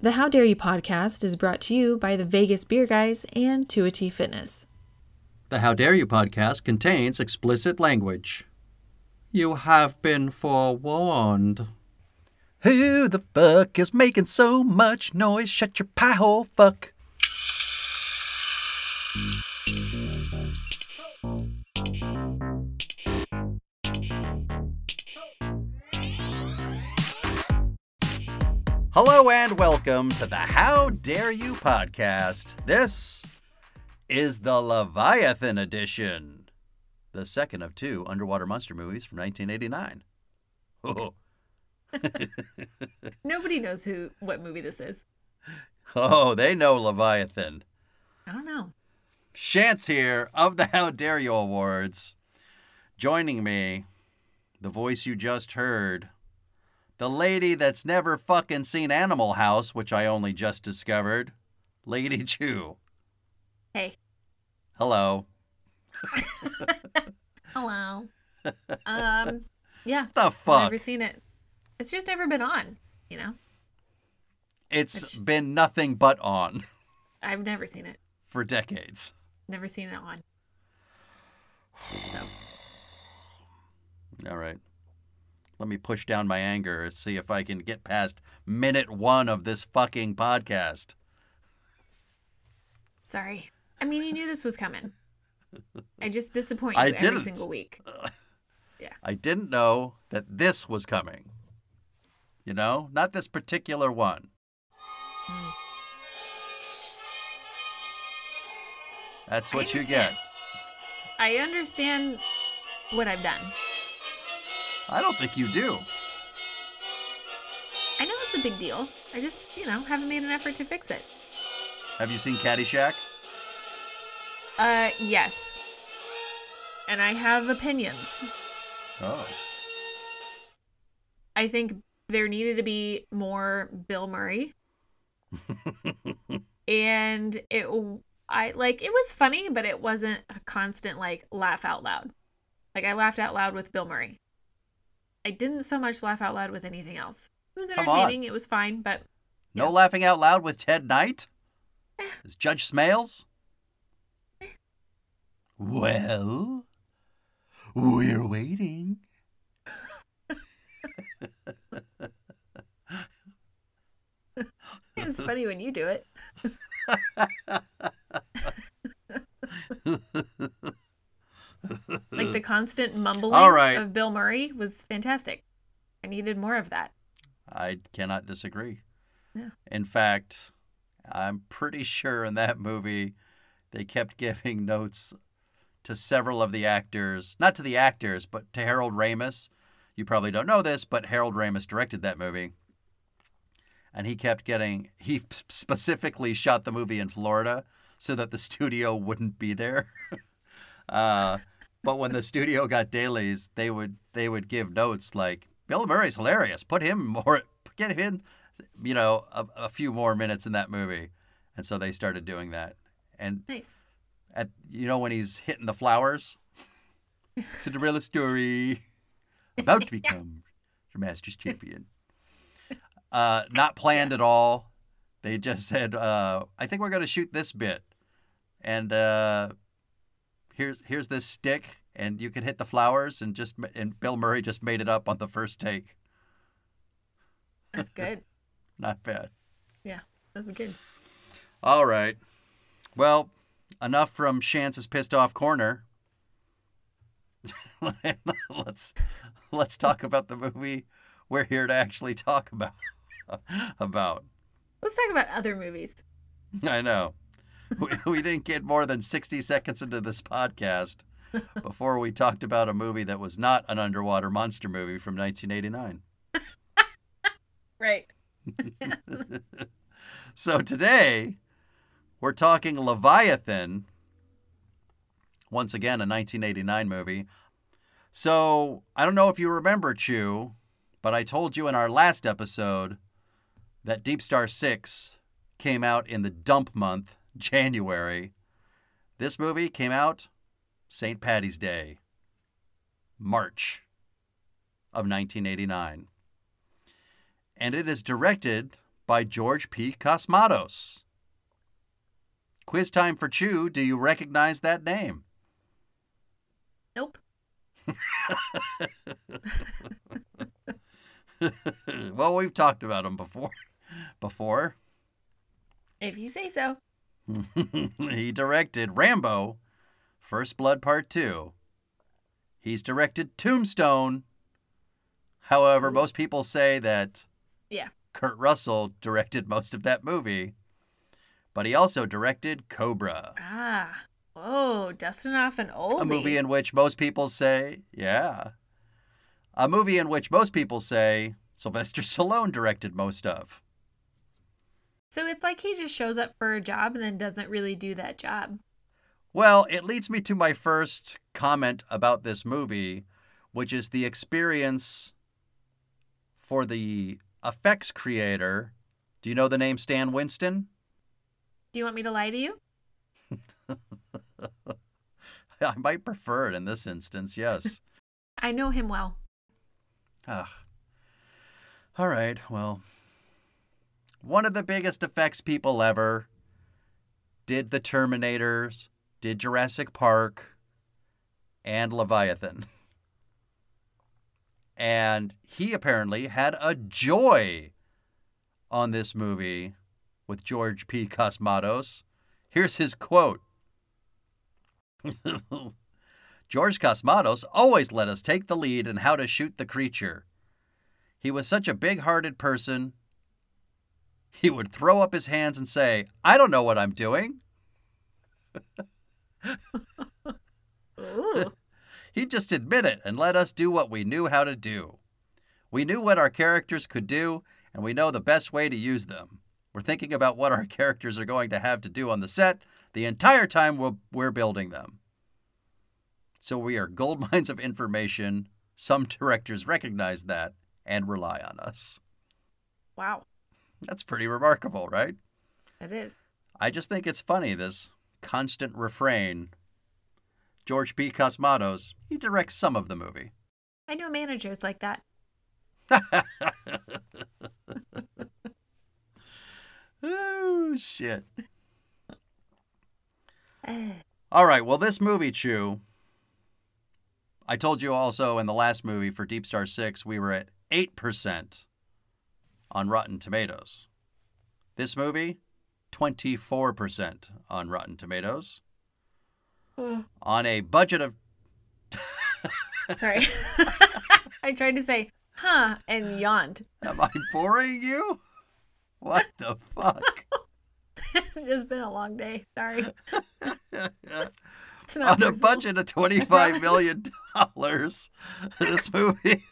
The How Dare You podcast is brought to you by the Vegas Beer Guys and 2T Fitness. The How Dare You podcast contains explicit language. You have been forewarned. Who the fuck is making so much noise? Shut your pie hole, fuck. Hello and welcome to the How Dare You podcast. This is the Leviathan edition, the second of two underwater monster movies from 1989. Oh. Nobody knows who what movie this is. Oh, they know Leviathan. I don't know. Shantz here of the How Dare You Awards. Joining me, the voice you just heard, the lady that's never fucking seen Animal House, which I only just discovered, Lady Chu. Hey. Hello. Hello. um yeah. The I've fuck? never seen it. It's just never been on, you know. It's Which- been nothing but on I've never seen it. for decades. Never seen it on. So All right. Let me push down my anger and see if I can get past minute one of this fucking podcast. sorry. I mean you knew this was coming. I just disappoint you I every didn't. single week. Yeah. I didn't know that this was coming. You know, not this particular one. Mm. That's what you get. I understand what I've done. I don't think you do. I know it's a big deal. I just, you know, haven't made an effort to fix it. Have you seen Caddyshack? Uh, yes. And I have opinions. Oh. I think there needed to be more Bill Murray. and it I like it was funny, but it wasn't a constant like laugh out loud. Like I laughed out loud with Bill Murray. I didn't so much laugh out loud with anything else. It was entertaining, it was fine, but No laughing out loud with Ted Knight? Is Judge Smails? Well, we're waiting. it's funny when you do it. like the constant mumbling All right. of Bill Murray was fantastic. I needed more of that. I cannot disagree. Yeah. In fact, I'm pretty sure in that movie they kept giving notes to several of the actors, not to the actors, but to Harold Ramis. You probably don't know this, but Harold Ramis directed that movie. And he kept getting, he specifically shot the movie in Florida so that the studio wouldn't be there. uh, but when the studio got dailies, they would they would give notes like Bill Murray's hilarious. Put him more, get him you know, a, a few more minutes in that movie, and so they started doing that. And Nice. at you know when he's hitting the flowers, Cinderella story about to become your master's champion. Uh, not planned at all. They just said, uh, "I think we're going to shoot this bit, and uh, here's here's this stick, and you can hit the flowers." And just and Bill Murray just made it up on the first take. That's good. Not bad. yeah, that's good. All right. Well, enough from Shantz's pissed off corner. let's let's talk about the movie we're here to actually talk about about. Let's talk about other movies. I know. We, we didn't get more than 60 seconds into this podcast before we talked about a movie that was not an underwater monster movie from 1989. Right. So today, we're talking Leviathan. Once again, a 1989 movie. So I don't know if you remember, Chu, but I told you in our last episode that Deep Star 6 came out in the dump month, January. This movie came out St. Patty's Day, March of 1989. And it is directed by George P. Cosmatos. Quiz time for Chu. Do you recognize that name? Nope. well, we've talked about him before. Before. If you say so. he directed Rambo, First Blood Part 2. He's directed Tombstone. However, most people say that Yeah. Kurt Russell directed most of that movie. But he also directed Cobra, Ah. Whoa, dusting off an oldie. a movie in which most people say, yeah. A movie in which most people say Sylvester Stallone directed most of. So it's like he just shows up for a job and then doesn't really do that job. Well, it leads me to my first comment about this movie, which is the experience for the effects creator. Do you know the name Stan Winston? Do you want me to lie to you? I might prefer it in this instance, yes. I know him well. Ah. All right, well. One of the biggest effects people ever did the Terminators, did Jurassic Park, and Leviathan. And he apparently had a joy on this movie with George P. Cosmatos. Here's his quote George Cosmatos always let us take the lead in how to shoot the creature. He was such a big hearted person. He would throw up his hands and say, I don't know what I'm doing. Ooh. He'd just admit it and let us do what we knew how to do. We knew what our characters could do, and we know the best way to use them. We're thinking about what our characters are going to have to do on the set the entire time we're, we're building them. So we are gold mines of information. Some directors recognize that and rely on us. wow. That's pretty remarkable, right? It is. I just think it's funny, this constant refrain. George P. Cosmatos, he directs some of the movie. I know managers like that. oh, shit. All right, well, this movie, Chu, I told you also in the last movie for Deep Star 6, we were at 8% on Rotten Tomatoes. This movie, 24% on Rotten Tomatoes. Ugh. On a budget of Sorry. I tried to say, huh, and yawned. Am I boring you? What the fuck? it's just been a long day. Sorry. It's not On a personal. budget of twenty-five million dollars, this movie.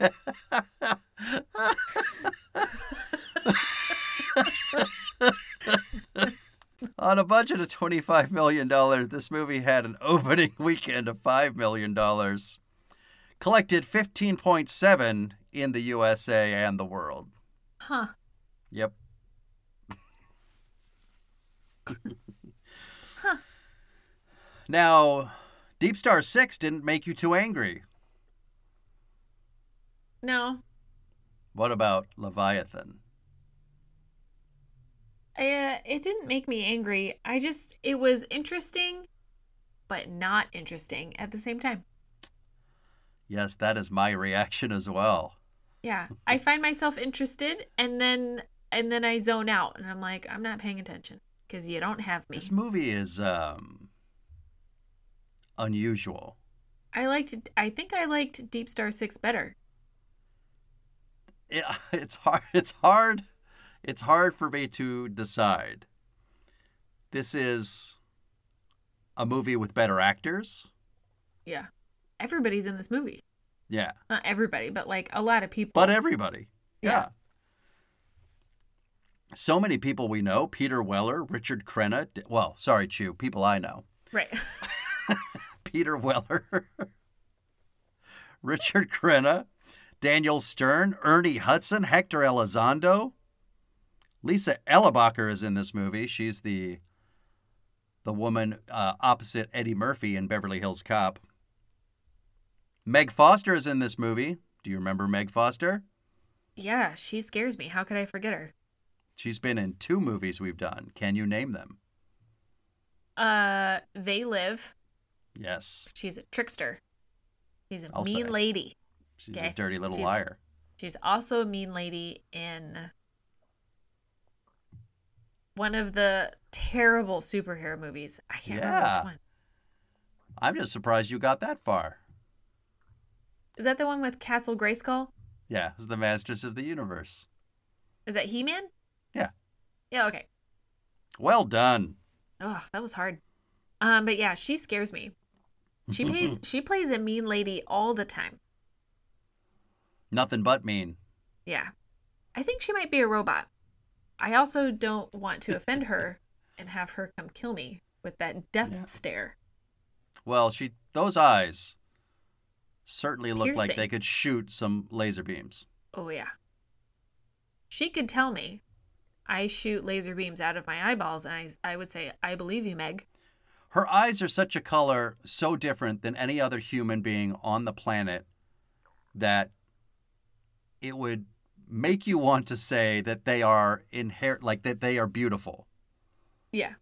On a budget of twenty-five million dollars, this movie had an opening weekend of five million dollars, collected fifteen point seven in the USA and the world. Huh. Yep. Huh. Now, Deep Star 6 didn't make you too angry. No. What about Leviathan? Uh, it didn't make me angry. I just, it was interesting, but not interesting at the same time. Yes, that is my reaction as well. Yeah. I find myself interested and then, and then I zone out and I'm like, I'm not paying attention because you don't have me. This movie is um unusual. I liked, I think I liked Deep Star 6 better. It, it's hard it's hard it's hard for me to decide. This is a movie with better actors. Yeah. Everybody's in this movie. Yeah. Not everybody, but like a lot of people. But everybody. Yeah. Yeah. So many people we know Peter Weller, Richard Crenna. Well, sorry, Chu, people I know. right. Peter Weller, Richard Crenna, Daniel Stern, Ernie Hudson, Hector Elizondo. Lisa Eilbacher is in this movie. She's the the woman uh, opposite Eddie Murphy in Beverly Hills Cop. Meg Foster is in this movie. Do you remember Meg Foster? yeah, she scares me. How could I forget her? She's been in two movies we've done. Can you name them? Uh, They Live. Yes. She's a trickster. She's a I'll mean say. lady. She's Okay. a dirty little She's- liar. She's also a mean lady in one of the terrible superhero movies. I can't remember which one. I'm just surprised you got that far. Is that the one with Castle Grayskull? Yeah, it's the Masters of the Universe. Is that He Man? Yeah. Yeah, okay. Well done. Oh, that was hard. Um, but yeah, she scares me. She plays she plays a mean lady all the time. Nothing but mean. Yeah. I think she might be a robot. I also don't want to offend her and have her come kill me with that death Yeah. stare. Well, she those eyes certainly look like they could shoot some laser beams. Oh yeah. She could tell me I shoot laser beams out of my eyeballs and I I would say, I believe you, Meg. Her eyes are such a color so different than any other human being on the planet that it would make you want to say that they are inherent like that they are beautiful Yeah.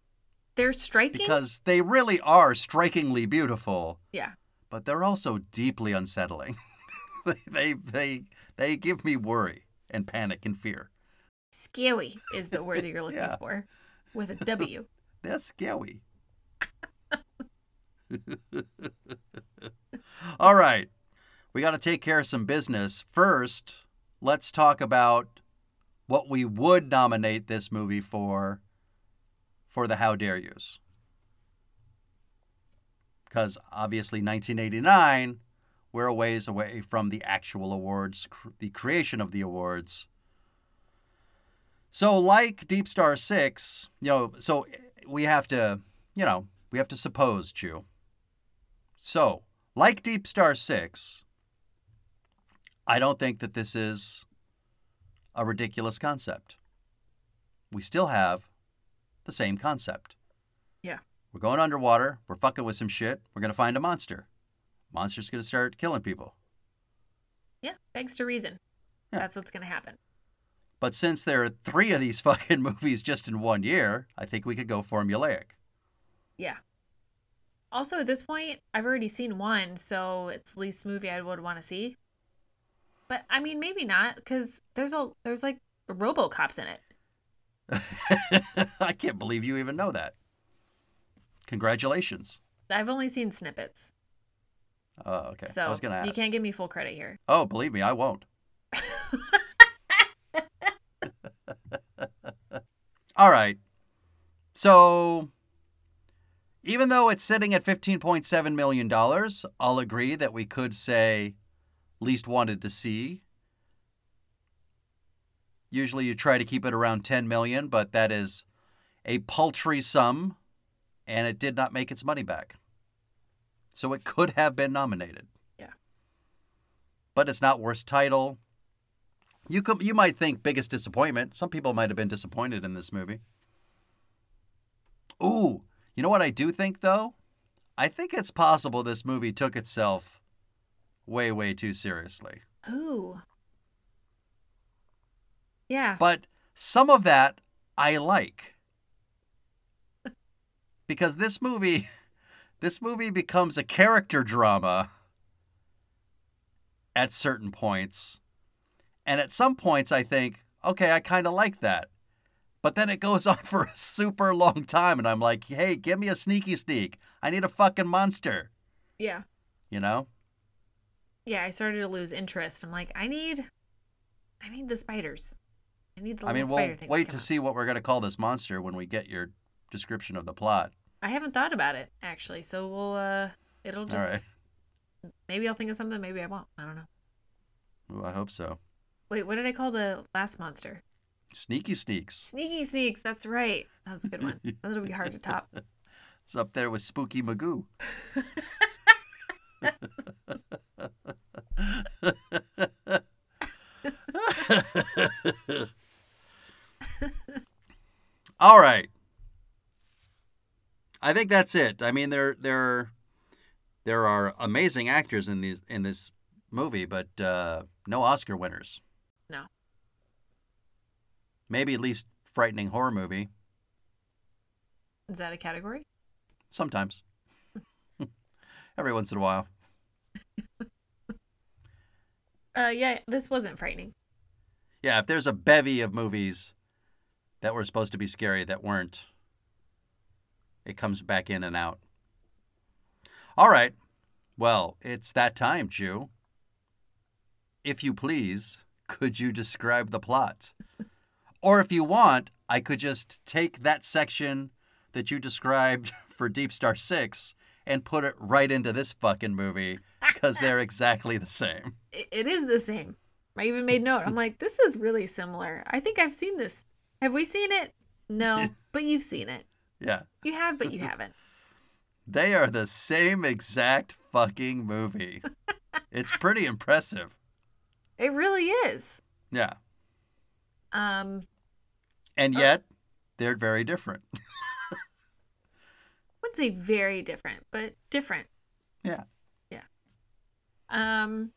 They're striking. because they really are strikingly beautiful yeah. but they're also deeply unsettling they, they they they give me worry and panic and fear Scary is the word that you're looking Yeah. for with a W. They're scary. All right. We got to take care of some business. First, let's talk about what we would nominate this movie for for the How Dare Yous. Because obviously 1989, we're a ways away from the actual awards, cr- the creation of the awards. So, like Deep Star 6, you know, so we have to, you know, we have to suppose, Chu. So, like Deep Star 6, I don't think that this is a ridiculous concept. We still have the same concept. Yeah. We're going underwater, we're fucking with some shit, we're going to find a monster. Monster's going to start killing people. Yeah, begs to reason. Yeah. That's what's going to happen. But since there are three of these fucking movies just in one year, I think we could go formulaic. Yeah. Also, at this point, I've already seen one, so it's the least movie I would want to see. But I mean, maybe not, because there's a there's like RoboCops in it. I can't believe you even know that. Congratulations. I've only seen snippets, Oh, okay. so I was gonna you can't give me full credit here. Oh, believe me, I won't. All right. So, even though it's sitting at $15.7 million, I'll agree that we could say least wanted to see. Usually you try to keep it around 10 million, but that is a paltry sum and it did not make its money back. So it could have been nominated. Yeah. But it's not worst title. You could, you might think biggest disappointment. Some people might have been disappointed in this movie. Ooh, you know what I do think though? I think it's possible this movie took itself way way too seriously. Ooh. Yeah. But some of that I like. Because this movie this movie becomes a character drama at certain points. And at some points I think, okay, I kind of like that. But then it goes on for a super long time and I'm like, "Hey, give me a sneaky sneak. I need a fucking monster." Yeah. You know? Yeah, I started to lose interest. I'm like, I need I need the spiders. I need the I mean, we'll things. wait come to see what we're going to call this monster when we get your description of the plot. I haven't thought about it actually, so we'll uh it'll just All right. maybe I'll think of something, maybe I won't. I don't know. Ooh, I hope so. Wait, what did I call the last monster? Sneaky Sneaks. Sneaky Sneaks, that's right. That was a good one. That'll be hard to top. It's up there with Spooky Magoo. All right. I think that's it. I mean, there there there are amazing actors in these in this movie, but uh, no Oscar winners. No. Maybe at least frightening horror movie. Is that a category? Sometimes. Every once in a while. Uh, yeah, this wasn't frightening. Yeah, if there's a bevy of movies that were supposed to be scary that weren't, it comes back in and out. All right. Well, it's that time, Chu. If you please, could you describe the plot? or if you want, I could just take that section that you described for Deep Star 6 and put it right into this fucking movie because they're exactly the same. It, it is the same. I even made note. I'm like, this is really similar. I think I've seen this. Have we seen it? No, but you've seen it. Yeah. You have, but you haven't. They are the same exact fucking movie. it's pretty impressive. It really is. Yeah. Um, And Uh, yet, they're very different. I wouldn't say very different, but different. Yeah. Um.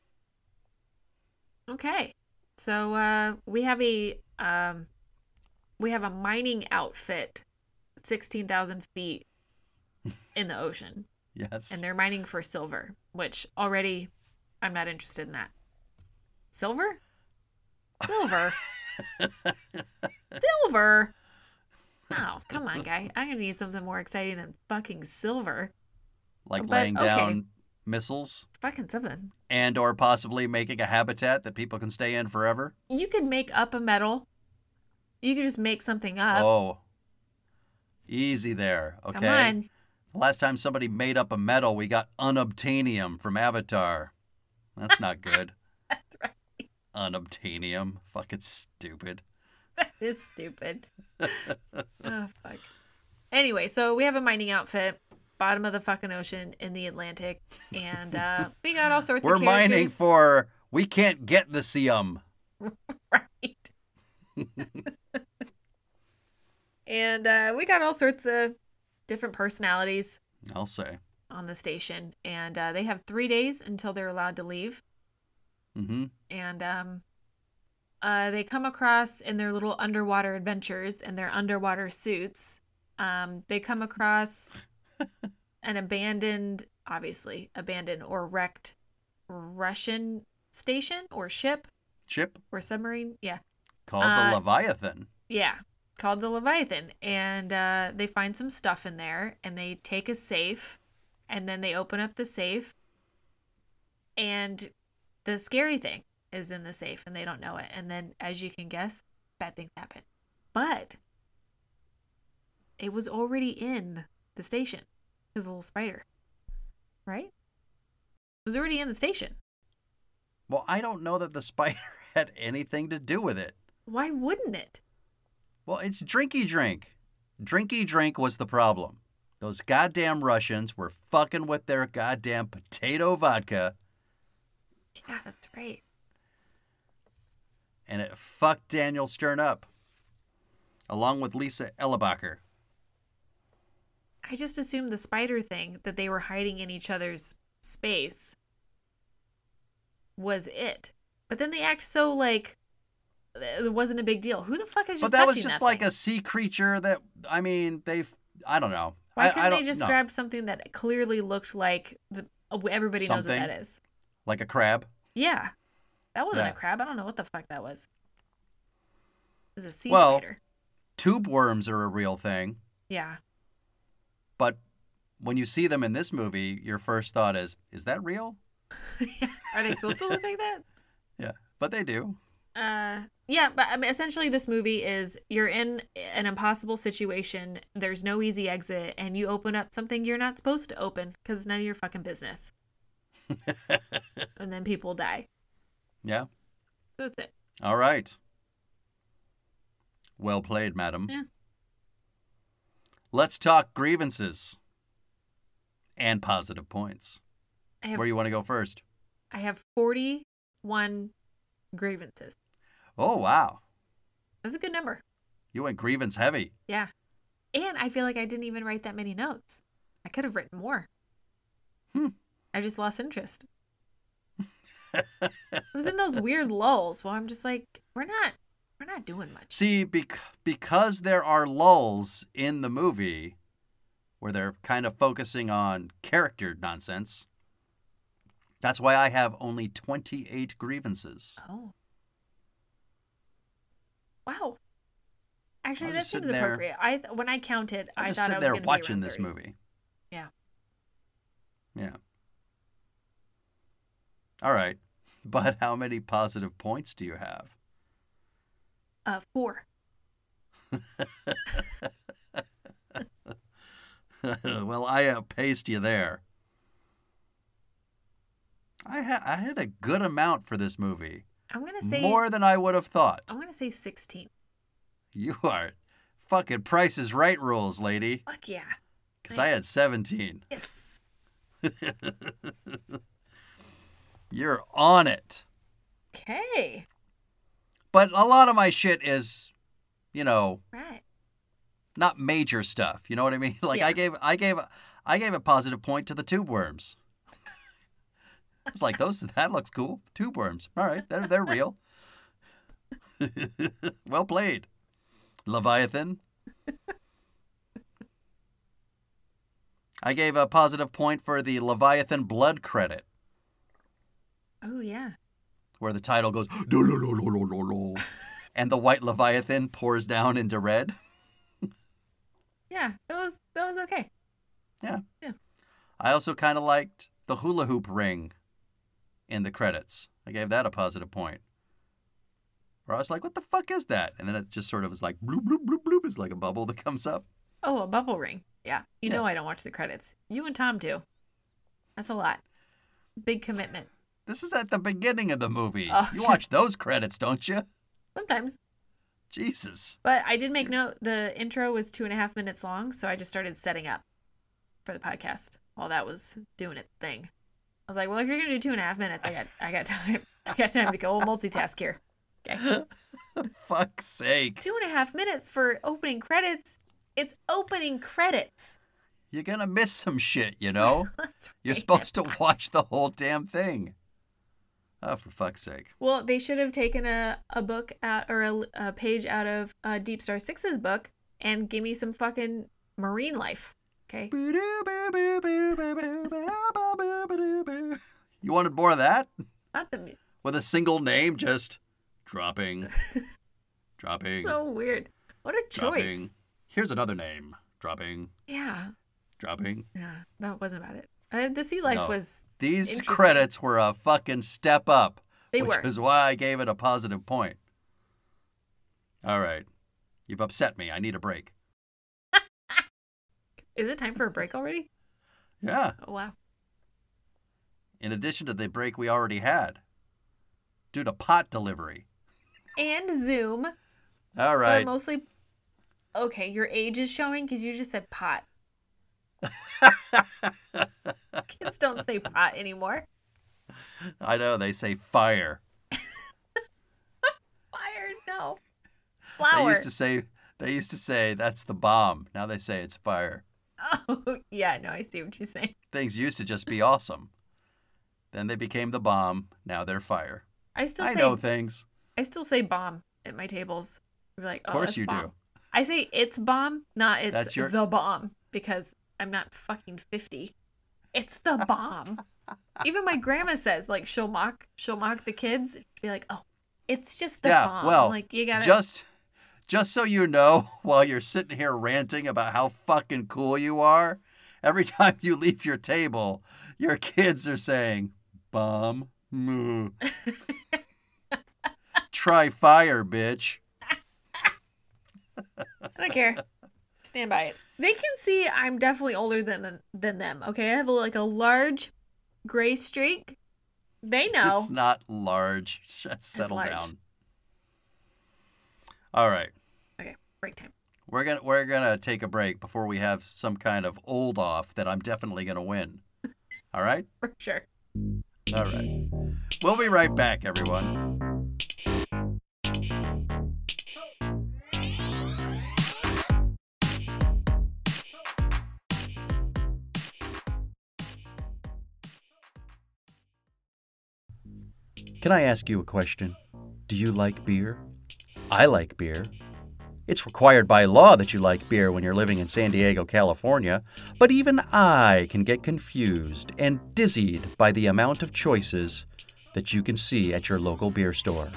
Okay, so uh, we have a um, we have a mining outfit, sixteen thousand feet in the ocean, Yes. and they're mining for silver. Which already, I'm not interested in that. Silver. Silver. silver. Oh, come on, guy. I'm gonna need something more exciting than fucking silver. like but, laying okay. Missiles Fucking something. and or possibly making a habitat that people can stay in forever. You could make up a metal. You could just make something up. oh. Easy there. Okay. Come on. Last time somebody made up a metal, we got unobtainium from Avatar. That's not good. That's right. unobtainium. Fucking stupid. That is stupid. oh fuck. Anyway, so we have a mining outfit, bottom of the fucking ocean in the Atlantic, and uh, we got all sorts We're of mining for we can't get the Sium. right. and uh, we got all sorts of different personalities I'll say. on the station, and uh, they have three days until they're allowed to leave. Mm-hmm. and um uh they come across in their little underwater adventures in their underwater suits um they come across an abandoned obviously abandoned or wrecked russian station or ship Ship? or submarine yeah. Called Uh, the Leviathan. yeah called the leviathan. And uh they find some stuff in there and they take a safe and then they open up the safe. And the scary thing is in the safe and they don't know it. And then as you can guess bad things happen. But it was already in the station his little spider right it was already in the station Well, I don't know that the spider had anything to do with it. why wouldn't it Well, it's Drinky Drink. Drinky Drink was the problem. Those goddamn Russians were fucking with their goddamn potato vodka, yeah that's right and it fucked Daniel Stern up, along with Lisa Eilbacher. I just assumed the spider thing that they were hiding in each other's space was it. But then they act so like it wasn't a big deal. Who the fuck is just But that was just that like thing? a sea creature that, I mean, they've, I don't know. Why couldn't I they just no. grab something that clearly looked like the, uh, everybody knows what that is? Like a crab? Yeah, that wasn't Yeah. a crab. I don't know what the fuck that was. It was a sea Well- spider. Tube worms are a real thing, Yeah, when you see them in this movie, your first thought is, is that real? are they supposed to look like that? Yeah, but they do. Uh, yeah, but I mean, essentially, this movie is you're in an impossible situation. There's no easy exit, and you open up something you're not supposed to open because it's none of your fucking business. and then people die. Yeah. That's it. All right. Well played, madam. Yeah. Let's talk grievances and positive points. Have Where you want to go first? I have 41 grievances. Oh, wow. That's a good number. You went grievance heavy. Yeah. And I feel like I didn't even write that many notes. I could have written more. Hmm. I just lost interest. I was in those weird lulls where I'm just like, we're not We're not doing much. See, bec- because there are lulls in the movie where they're kind of focusing on character nonsense, that's why I have only 28 grievances. Oh. Wow. Actually, that seems there- appropriate. I when I counted, I'm I just thought I was there watching this 30. movie. Yeah. Yeah. All right. But how many positive points do you have? Uh, four. well, I uh, paced you there. I, ha- I had a good amount for this movie. I'm gonna say More than I would have thought. I'm gonna say sixteen. You are fucking Price is Right rules, lady. Fuck yeah. Because I had 17. Yes. You're on it. Okay. But a lot of my shit is, you know, Right. Not major stuff. You know what I mean? Like Yeah. I gave I gave I gave a positive point to the tube worms. It's like those that looks cool. Tube worms. All right, they're they're real. well played. Leviathan. I gave a positive point for the Leviathan blood credit, Oh yeah. where the title goes and the white Leviathan pours down into red. Yeah. That was that was okay. Yeah. Yeah. I also kind of liked the hula hoop ring in the credits. I gave that a positive point. Where I was like, what the fuck is that? And then it just sort of was like bloop, bloop, bloop, bloop. It's like a bubble that comes up. Oh, a bubble ring. Yeah. You Yeah. know I don't watch the credits. You and Tom do. That's a lot. Big commitment. This is at the beginning of the movie. Oh, you watch those credits, don't you? Sometimes. Jesus. But I did make note the intro was two and a half minutes long, so I just started setting up for the podcast while that was doing its thing. I was like, well, if you're gonna do two and a half minutes, I got I got time. I got time to go We'll multitask here. Okay. Fuck's sake. Two and a half minutes for opening credits. It's opening credits. You're going to miss some shit, you know? That's You're supposed to watch the whole damn thing. Oh, for fuck's sake. Well, they should have taken a, a book out or a, a page out of uh, Deep Star Six's book and give me some fucking marine life. Okay. You wanted more of that? Not the With a single name just dropping, dropping, so weird. What a choice. dropping. Here's another name. Dropping, Yeah. dropping. Yeah. No, it wasn't about it. Uh, the sea life No. was. These credits were a fucking step up. They which were. is why I gave it a positive point. All right. You've upset me. I need a break. Is it time for a break already? Yeah. Oh wow. In addition to the break we already had, due to pot delivery. And Zoom. All right. But mostly. Okay, your age is showing because you just said pot. Kids don't say pot anymore. I know they say fire. Fire, no. They used to say they used to say that's the bomb. Now they say it's fire. Oh, yeah, no, I see what you're saying. Things used to just be awesome. Then they became the bomb. Now they're fire. I still I say know things. I still say bomb at my tables. You're like, oh, Of course you bomb. do. I say it's bomb, not it's your- the bomb because I'm not fucking 50. It's the bomb. Even my grandma says like she'll mock she'll mock the kids. Be like, "Oh, it's just the Yeah, bomb." well, like you got to Just just so you know, while you're sitting here ranting about how fucking cool you are, every time you leave your table, your kids are saying, "Bomb, moo." Try fire, bitch. I don't care. Stand by it. They can see I'm definitely older than than them. Okay, I have like a large gray streak. They know. It's not large. Just settle large. down. All right. Okay, break time. We're gonna we're gonna take a break before we have some kind of old off that I'm definitely gonna win. All right? For sure. All right. We'll be right back, everyone. Can I ask you a question? Do you like beer? I like beer. It's required by law that you like beer when you're living in San Diego, California, but even I can get confused and dizzied by the amount of choices that you can see at your local beer store.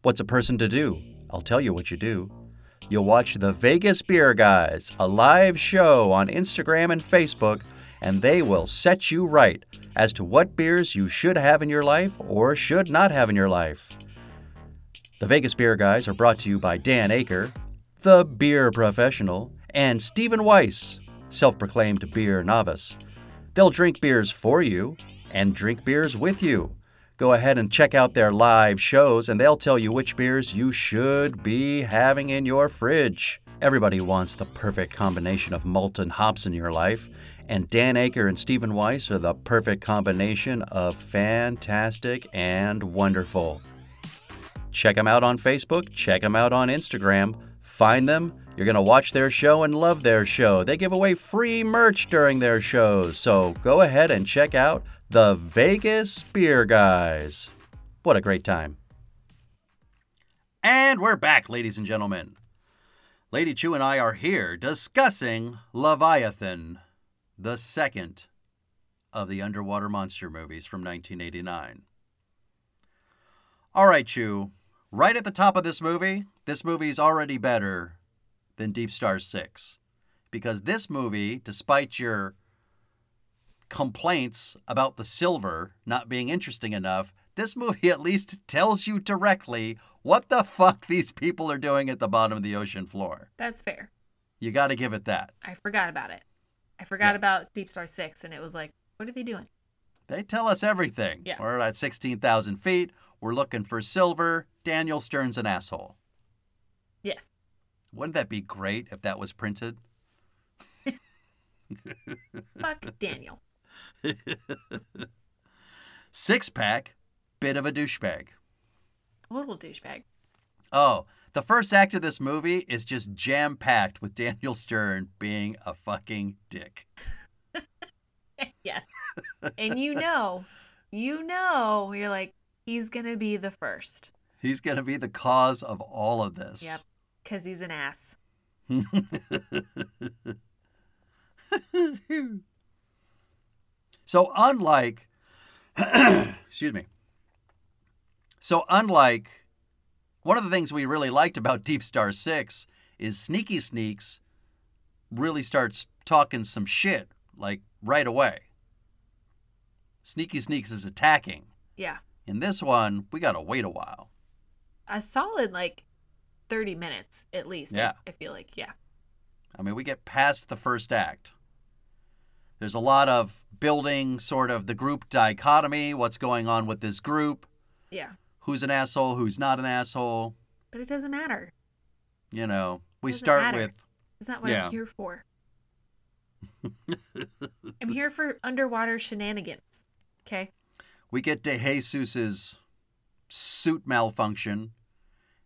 What's a person to do? I'll tell you what you do. You'll watch the Vegas Beer Guys, a live show on Instagram and Facebook, and they will set you right as to what beers you should have in your life or should not have in your life. The Vegas Beer Guys are brought to you by Dan Aker, the beer professional, and Stephen Weiss, self proclaimed beer novice. They'll drink beers for you and drink beers with you. Go ahead and check out their live shows, and they'll tell you which beers you should be having in your fridge. Everybody wants the perfect combination of malt and hops in your life, and Dan Aker and Stephen Weiss are the perfect combination of fantastic and wonderful. Check them out on Facebook, check them out on Instagram. Find them. You're going to watch their show and love their show. They give away free merch during their shows. So go ahead and check out the Vegas Beer Guys. What a great time. And we're back, ladies and gentlemen. Lady Chu and I are here discussing Leviathan, the second of the underwater monster movies from 1989. All right, Chu, right at the top of this movie, this movie's already better than Deep Star 6. Because this movie, despite your complaints about the silver not being interesting enough, this movie at least tells you directly what the fuck these people are doing at the bottom of the ocean floor. That's fair. You got to give it that. I forgot about it. I forgot Yeah. about Deep Star 6, and it was like, what are they doing? They tell us everything. Yeah. We're at 16,000 feet. We're looking for silver. Daniel Stern's an asshole. Yes. Wouldn't that be great if that was printed? Fuck Daniel. Six pack, bit of a douchebag. Total douchebag. Oh, the first act of this movie is just jam packed with Daniel Stern being a fucking dick. yeah. and you know, you know, you're like, he's going to be the first. He's going to be the cause of all of this. Yep. Because he's an ass. so unlike excuse me. So unlike one of the things we really liked about Deep Star 6 is Sneaky Sneaks really starts talking some shit like right away. Sneaky Sneaks is attacking. Yeah. In this one, we got to wait a while. A solid, like, 30 minutes at least. I- Yeah. I, feel like. Yeah. I mean, we get past the first act. There's a lot of building sort of the group dichotomy, what's going on with this group, Yeah. Who's an asshole, who's not an asshole. But it doesn't matter. You know, we Doesn't start matter. with It's not what Yeah. I'm here for. I'm here for underwater shenanigans. Okay. we get to Jesus's suit malfunction,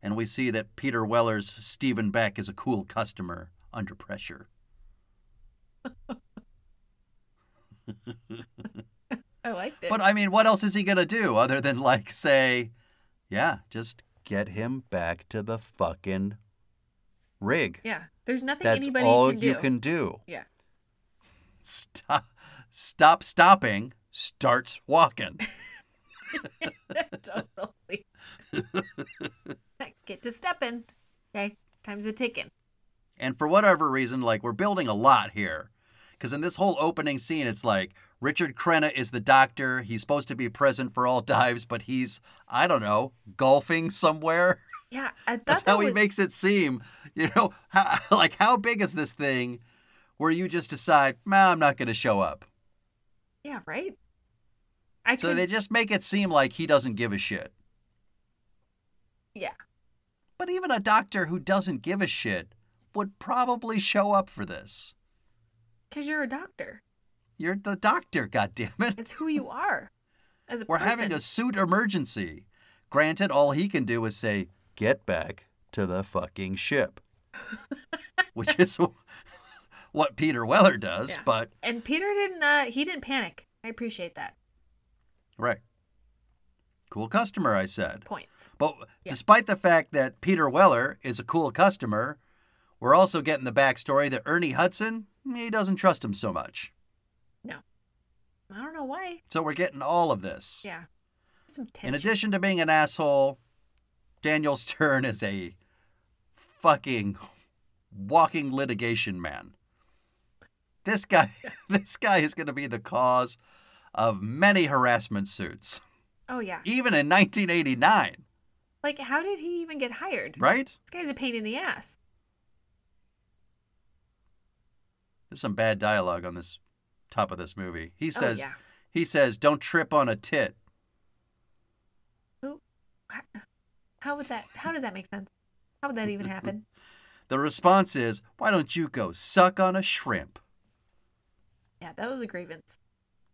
and we see that Peter Weller's Stephen Beck is a cool customer under pressure. I liked it. But I mean, what else is he gonna do other than like say, yeah, just get him back to the fucking rig. yeah. There's nothing That's anybody all can you do. can do. Yeah. Stop, stop stopping, starts walking. totally. Get to stepping. Okay. Time's a ticking. And for whatever reason, like we're building a lot here. Because in this whole opening scene, it's like Richard Crenna is the doctor. He's supposed to be present for all dives, but he's, I don't know, golfing somewhere. Yeah. I thought That's that how he makes it seem. You know, how, like how big is this thing where you just decide, nah, I'm not going to show up? Yeah, right? I So could, they just make it seem like he doesn't give a shit. Yeah. But even a doctor who doesn't give a shit would probably show up for this. Because you're a doctor. You're the doctor, goddammit. It's who you are. As a We're person. having a suit emergency. Granted, all he can do is say, get back to the fucking ship. Which is what Peter Weller does, Yeah. but And Peter didn't uh he didn't panic. I appreciate that. right. Cool customer, I said. Points. But Yeah. despite the fact that Peter Weller is a cool customer, we're also getting the backstory that Ernie Hudson, he doesn't trust him so much. I don't know why. So we're getting all of this. Yeah. Some In addition to being an asshole, Daniel Stern is a fucking walking litigation man. This guy this guy is going to be the cause of many harassment suits, oh yeah. even in 1989, Like, how did he even get hired? right? This guy's a pain in the ass. There's some bad dialogue on this top of this movie. He oh, says oh yeah. he says don't trip on a tit. How would that? How does that make sense? How would that even happen? The response is, "Why don't you go suck on a shrimp?" yeah, that was a grievance.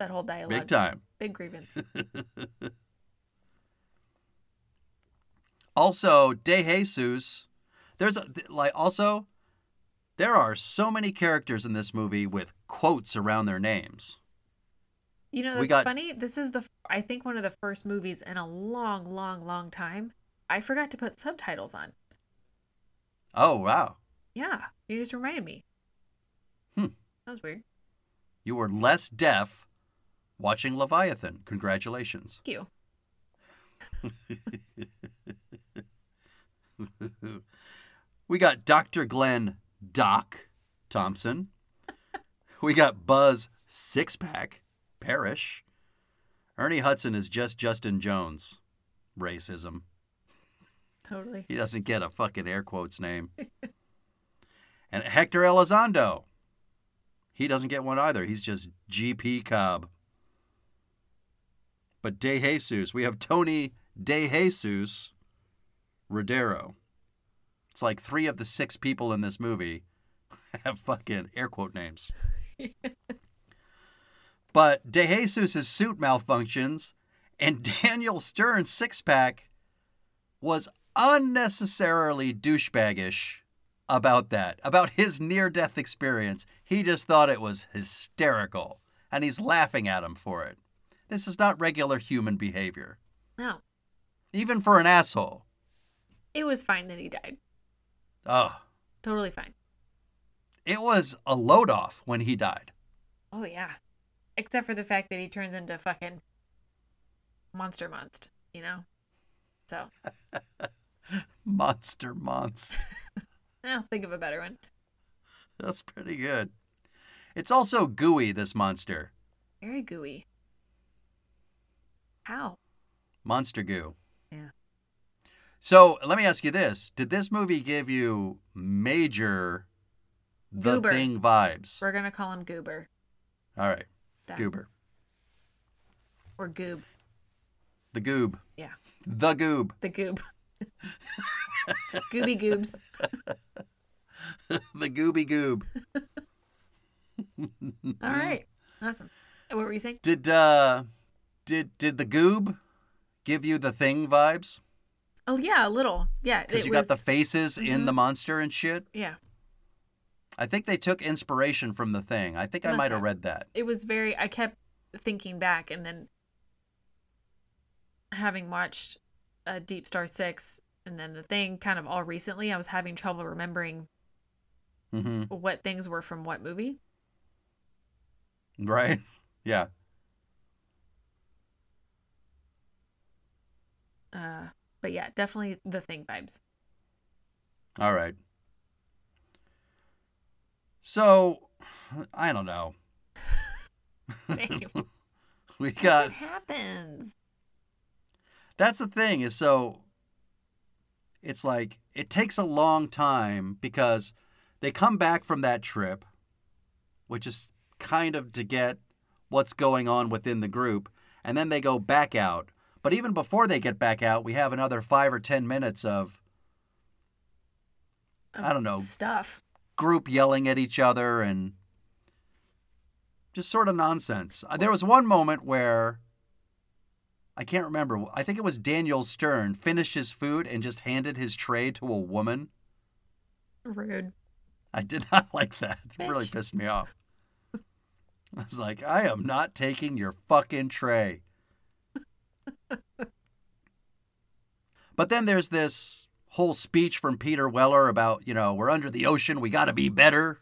That whole dialogue. Big time. Big grievance. Also, De Jesus, there's a, like also there are so many characters in this movie with quotes around their names. You know, We that's got- funny. This is the I think one of the first movies in a long, long, long time. I forgot to put subtitles on. Oh, wow. Yeah, you just reminded me. Hmm. That was weird. You were less deaf watching Leviathan. Congratulations. Thank you. we got Dr. Glenn Doc Thompson. We got Buzz Sixpack Parrish. Ernie Hudson is just Justin Jones. Racism. Totally. He doesn't get a fucking air quotes name. and Hector Elizondo. He doesn't get one either. He's just GP Cobb. But De Jesus, we have Tony De Jesus Rodero. It's like three of the six people in this movie have fucking air quote names. but De Jesus' suit malfunctions and Daniel Stern's six pack was unnecessarily douchebaggish about that, about his near death experience. He just thought it was hysterical, and he's laughing at him for it. This is not regular human behavior, No, even for an asshole. it was fine that he died. Oh, Totally fine. it was a load off when he died. Oh yeah. Except for the fact that he turns into fucking monster monster, you know? So, Monster monster. I'll think of a better one. That's pretty good. It's also gooey, this monster. Very gooey. How? Monster goo. So let me ask you this: Did this movie give you major the Goober. thing vibes? We're gonna call him Goober. All right, Done. goober, Or Goob. the goob, Yeah. the goob, The Goob. Gooby Goobs. the gooby goob. All right. Awesome. What were you saying? Did uh, did did the goob give you the thing vibes? Oh yeah, a little. Yeah. Because you was, got the faces in Mhm. the monster and shit. Yeah. I think they took inspiration from the thing. I think I might have read that. It was very I kept thinking back and then having watched uh, Deep Star 6 and then the thing kind of all recently, I was having trouble remembering hmm what things were from what movie. Right? Yeah. Uh but yeah, definitely the thing vibes. All right. So, I don't know. We got what happens? that's the thing is so it's like it takes a long time because they come back from that trip which is kind of to get what's going on within the group and then they go back out but even before they get back out we have another 5 or 10 minutes of I don't know. Stuff. group yelling at each other and just sort of nonsense. Uh, There was one moment where I can't remember. I think it was Daniel Stern finished his food and just handed his tray to a woman. Rude. I did not like that. It really pissed me off. I was like, I am not taking your fucking tray. But then there's this whole speech from Peter Weller about, you know, we're under the ocean, we got to be better.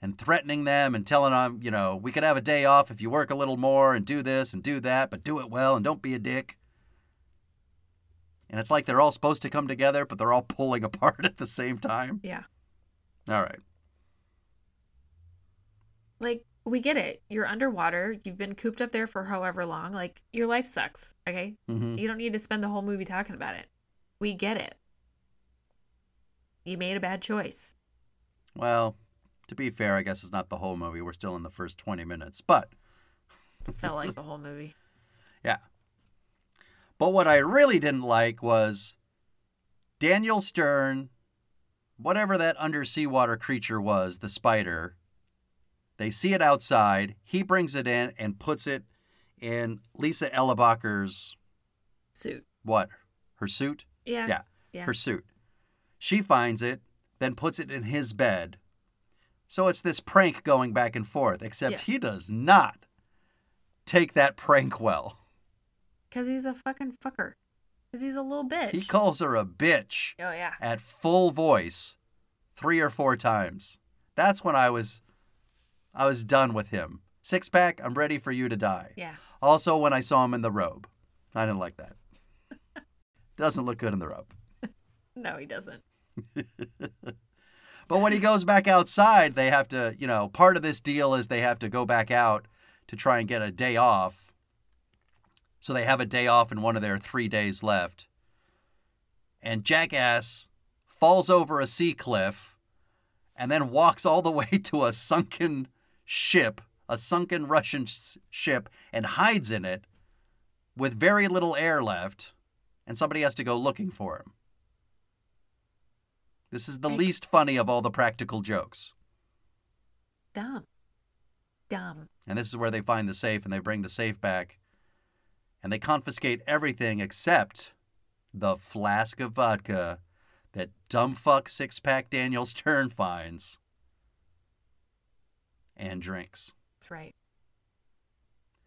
And threatening them and telling them, you know, we could have a day off if you work a little more and do this and do that, but do it well and don't be a dick. And it's like they're all supposed to come together, but they're all pulling apart at the same time. Yeah. All right. Like, we get it. You're underwater. You've been cooped up there for however long. Like, your life sucks. Okay. hmm You don't need to spend the whole movie talking about it. We get it. You made a bad choice. Well, to be fair, I guess it's not the whole movie. We're still in the first 20 minutes. But Felt like the whole movie. Yeah. But what I really didn't like was Daniel Stern, whatever that undersea water creature was, the spider. They see it outside. He brings it in and puts it in Lisa Eilbacher's Suit. what? Her suit? Yeah. Yeah. Yeah. Her suit. She finds it, then puts it in his bed. So it's this prank going back and forth, except Yeah. he does not take that prank well. Because he's a fucking fucker. Because he's a little bitch. He calls her a bitch. oh, yeah. at full voice three or four times. That's when I was I was done with him. Six pack, I'm ready for you to die. Yeah. Also when I saw him in the robe. I didn't like that. Doesn't look good in the robe. No, he doesn't. But when he goes back outside, they have to, you know, part of this deal is they have to go back out to try and get a day off. So they have a day off in one of their three days left. And Jackass falls over a sea cliff and then walks all the way to a sunken ship, a sunken Russian s- ship, and hides in it with very little air left. And somebody has to go looking for him. This is the Ex- least funny of all the practical jokes. Dumb. Dumb. And this is where they find the safe and they bring the safe back. And they confiscate everything except the flask of vodka that dumbfuck six pack Daniel Stern finds and drinks. That's right.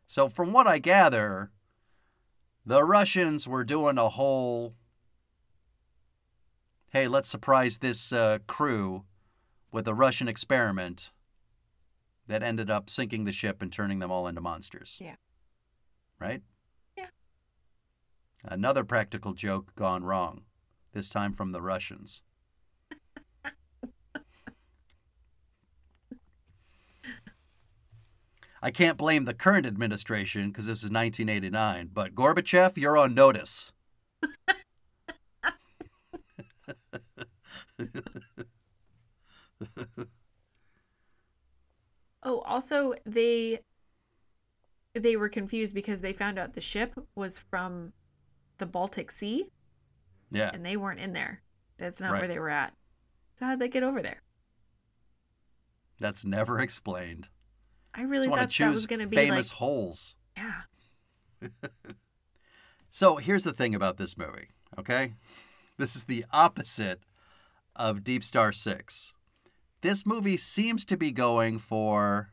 So, from what I gather, the Russians were doing a whole hey, let's surprise this uh, crew with a Russian experiment that ended up sinking the ship and turning them all into monsters. Yeah. Right? Yeah. Another practical joke gone wrong, this time from the Russians. I can't blame the current administration because this is 1989, but Gorbachev, you're on notice. Oh, also they they were confused because they found out the ship was from the Baltic Sea Yeah. and they weren't in there. That's not Right. where they were at. So how'd they get over there? That's never explained. I really want thought to that was going to be famous like, holes. yeah, So here's the thing about this movie, okay? This is the opposite of Deep Star 6. This movie seems to be going for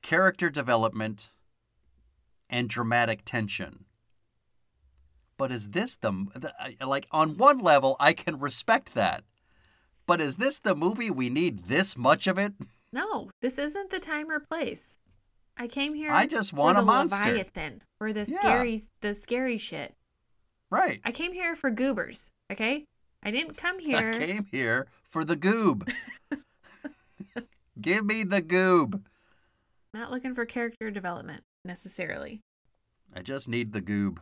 character development and dramatic tension. But is this the, the like on one level I can respect that. But is this the movie we need this much of it? no, this isn't the time or place. I came here. I just for want a the monster. Leviathan for the Yeah. scary, the scary shit. Right. I came here for goobers. Okay, I didn't come here. I came here for the goob. Give me the goob. Not looking for character development necessarily. I just need the goob.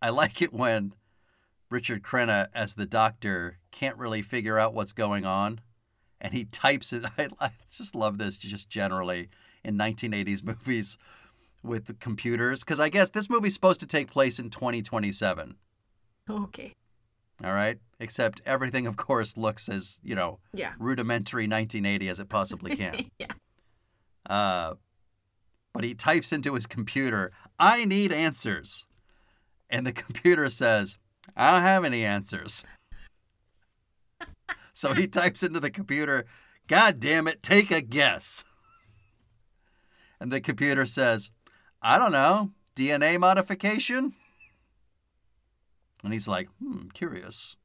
I like it when Richard Crenna, as the doctor, can't really figure out what's going on, and he types it. I, I just love this, just generally in 1980s movies with the computers, because I guess this movie's supposed to take place in 2027. Okay. All right, except everything, of course, looks as you know Yeah. rudimentary 1980 as it possibly can. yeah. Uh, but he types into his computer, I need answers. And the computer says, I don't have any answers. so he types into the computer, God damn it, take a guess. And the computer says, I don't know, DNA modification? And he's like, hmm, curious.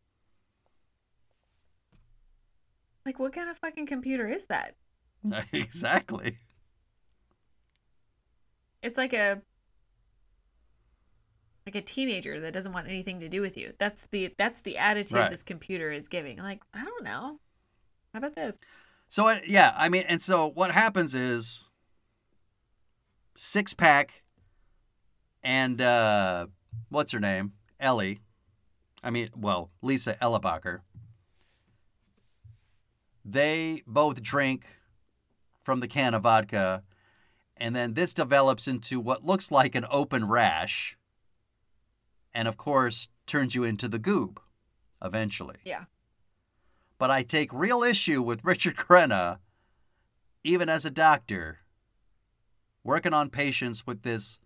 Like, what kind of fucking computer is that? exactly. It's like a like a teenager that doesn't want anything to do with you. That's the that's the attitude Right. this computer is giving. Like, I don't know. How about this? So yeah, I mean, and so what happens is six pack and uh, what's her name, Ellie. I mean, well, Lisa Eilbacher. They both drink from the can of vodka, and then this develops into what looks like an open rash, and of course turns you into the goob, eventually Yeah. but I take real issue with Richard Crenna, even as a doctor, working on patients with this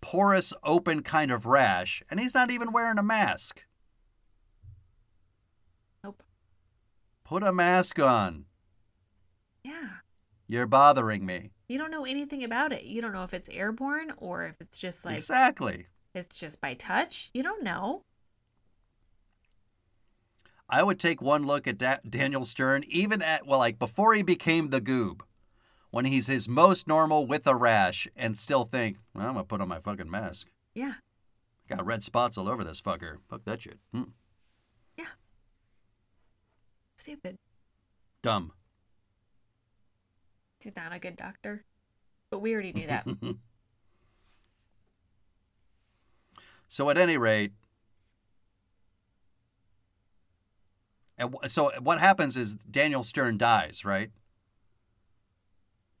porous, open kind of rash, and he's not even wearing a mask. Nope. Put a mask on. Yeah. You're bothering me. You don't know anything about it. You don't know if it's airborne or if it's just like exactly. It's just by touch. You don't know. I would take one look at da- Daniel Stern, even at, well, like before he became the goob, when he's his most normal with a rash, and still think, well, I'm going to put on my fucking mask. Yeah. Got red spots all over this fucker. Fuck that shit. Hmm. Stupid. Dumb. He's not a good doctor. But we already knew that. so at any rate, so uh, what happens is Daniel Stern dies, right?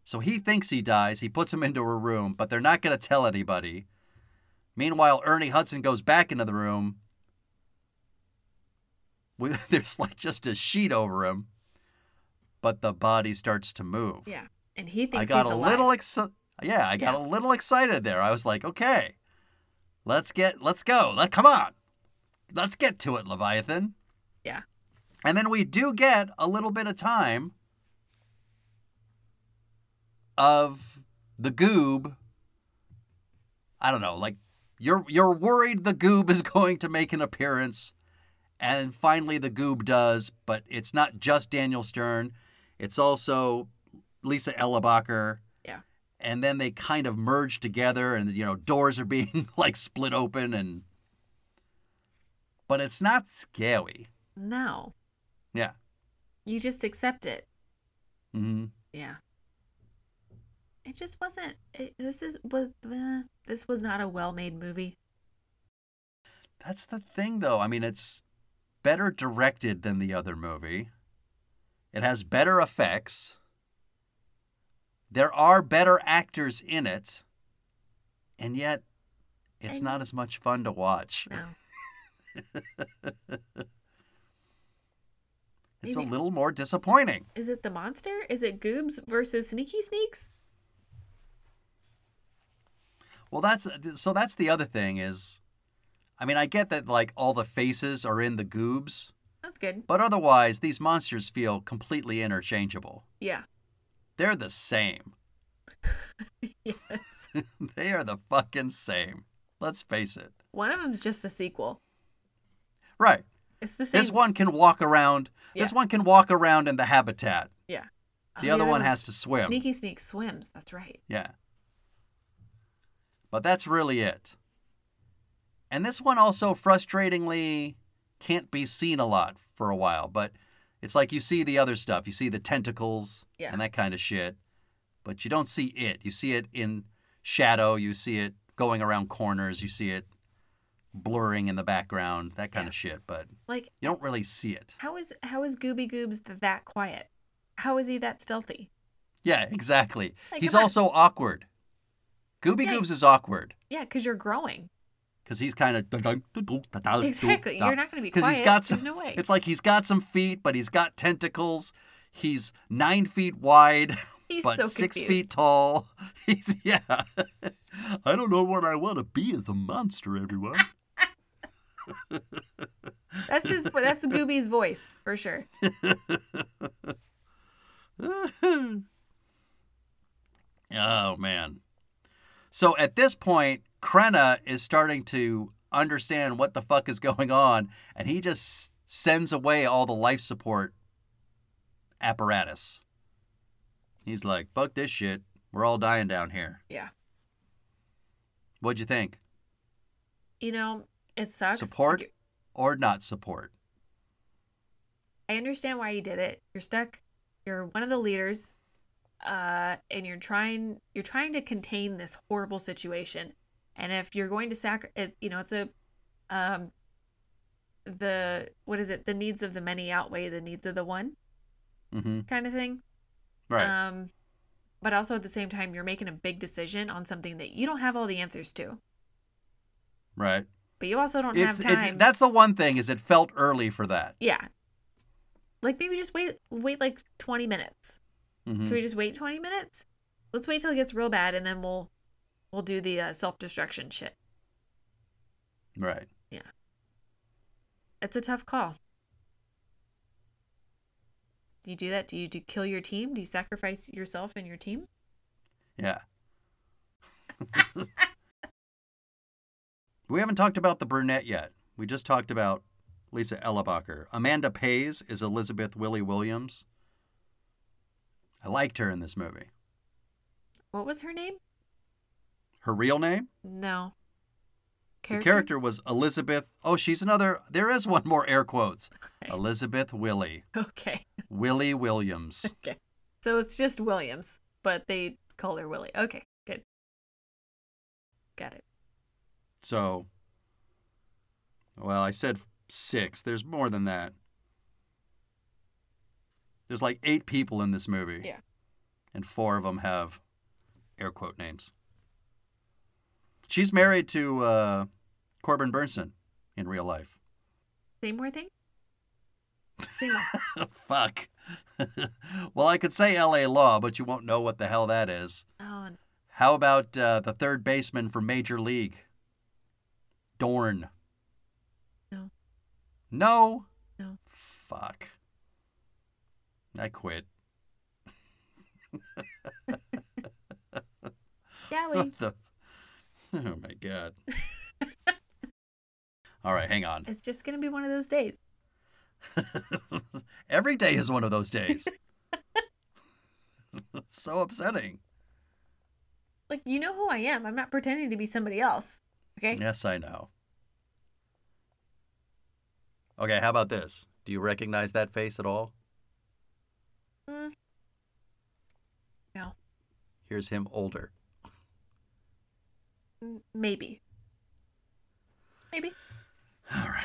So he thinks he dies. He puts him into a room, but they're not going to tell anybody. Meanwhile, Ernie Hudson goes back into the room. With, there's like just a sheet over him, but the body starts to move. yeah. And he thinks I got he's a alive. little exci- yeah, I got Yeah. a little excited there. I was like, okay, let's get, let's go. Let come on, let's get to it, Leviathan. Yeah. And then we do get a little bit of time of the goob. I don't know, like you're you're worried the goob is going to make an appearance, and finally the goob does, but it's not just Daniel Stern, it's also Lisa Eilbacher. And then they kind of merge together, and you know doors are being like split open, and but it's not scary. No. Yeah. You just accept it. hmm Yeah. It just wasn't. It, this is was uh, this was not a well-made movie. That's the thing, though. I mean, it's better directed than the other movie. It has better effects. There are better actors in it, and yet it's And- not as much fun to watch. No. It's a little more disappointing. Is it the monster? Is it Goobs versus Sneaky Sneaks? Well, that's so. That's the other thing is, I mean, I get that like all the faces are in the goobs, That's good. but otherwise these monsters feel completely interchangeable. Yeah. They're the same. yes. they are the fucking same. Let's face it. One of them's just a sequel. Right. It's the same. This one can walk around. This one can walk around in the habitat. Yeah. The Oh, other one has to swim. Sneaky Sneak swims. That's right. Yeah. But that's really it. And this one also frustratingly can't be seen a lot for a while, but it's like you see the other stuff. You see the tentacles Yeah. and that kind of shit, but you don't see it. You see it in shadow, you see it going around corners, you see it blurring in the background, that kind Yeah. of shit, but Like, you don't really see it. how is how is Gooby Goobs that quiet? How is he that stealthy? Yeah, exactly. Like, He's on. also awkward. Gooby Yeah. Goobs is awkward. Yeah, because you're growing. Because he's kind of Exactly. You're not going to be because quiet. he's got some. There's no way. It's like he's got some feet, but he's got tentacles. He's nine feet wide, He's but so six feet tall. He's yeah. I don't know what I want to be as a monster, everyone. That's his. That's Gooby's voice for sure. oh man. So at this point, Crenna is starting to understand what the fuck is going on, and he just sends away all the life support apparatus. He's like, fuck this shit. We're all dying down here. Yeah. What'd you think? You know, it sucks. Support or not support? I understand why you did it. You're stuck. You're one of the leaders, uh, and you're trying. You're trying to contain this horrible situation. And if you're going to sac, it, you know, it's a, um, the what is it? The needs of the many outweigh the needs of the one, Mm-hmm. kind of thing. Right. Um, but also at the same time, you're making a big decision on something that you don't have all the answers to. right. But you also don't It's, have time. it's, that's the one thing is it felt early for that. yeah. Like maybe just wait, wait like 20 minutes. Mhm. Can we just wait 20 minutes? Let's wait till it gets real bad and then we'll we'll do the uh, self-destruction shit. Right. Yeah. It's a tough call. Do you do that? Do you do kill your team? Do you sacrifice yourself and your team? Yeah. we haven't talked about the brunette yet. We just talked about Lisa Eilbacher. Amanda Pays is Elizabeth Willie Williams. I liked her in this movie. What was her name? Her real name? No. The character was Elizabeth. Oh, she's another. There is one more air quotes. Okay. Elizabeth Willie. Okay. Willie Williams. Okay. So it's just Williams, but they call her Willie. Okay, good. Got it. So, well, I said six. There's more than that. There's like eight people in this movie. Yeah. And four of them have air quote names. She's married to uh, Corbin Bernsen in real life. Say more thing? Say. Fuck. well, I could say LA Law, but you won't know what the hell that is. Oh, How about uh, the third baseman for Major League? Dorn. No. No? No. Fuck. I quit. What the? Oh my god. All right, hang on. It's just gonna be one of those days. Every day is one of those days. So upsetting. Like you know who I am. I'm not pretending to be somebody else. Okay. Yes, I know. Okay, how about this? Do you recognize that face at all? Mm. No. Here's him older. Maybe. Maybe. All right.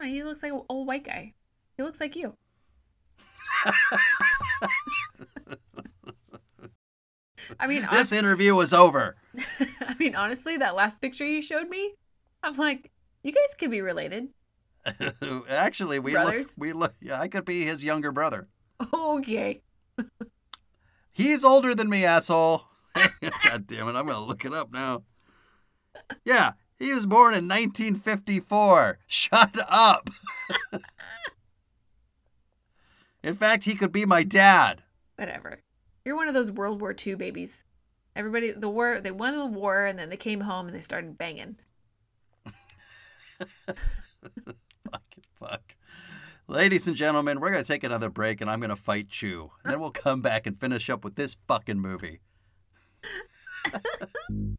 Oh, He looks like an old white guy. He looks like you. I mean, This interview was over. I mean, honestly, that last picture you showed me, I'm like, you guys could be related. Actually, we Brothers? look. We look. Yeah, I could be his younger brother. Okay. He's older than me, asshole. God damn it! I'm gonna look it up now. Yeah, he was born in 1954. Shut up. in fact, he could be my dad. Whatever. You're one of those World War II babies. Everybody, the war, they won the war and then they came home and they started banging. Fuck, fuck. Ladies and gentlemen, we're going to take another break and I'm going to fight Chu. And then we'll come back and finish up with this fucking movie.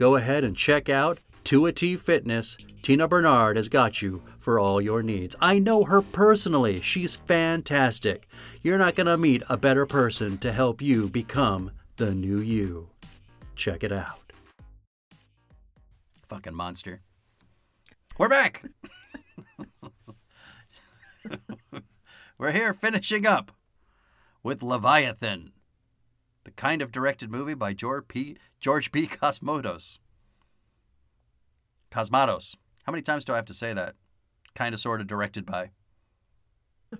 Go ahead and check out To a T Fitness, Tina Bernard has got you for all your needs. I know her personally. She's fantastic. You're not going to meet a better person to help you become the new you. Check it out. Fucking monster. We're back. We're here finishing up with Leviathan, the kind of directed movie by George P. George P. Cosmatos. Cosmatos. How many times do I have to say that? Kind of, sort of directed by.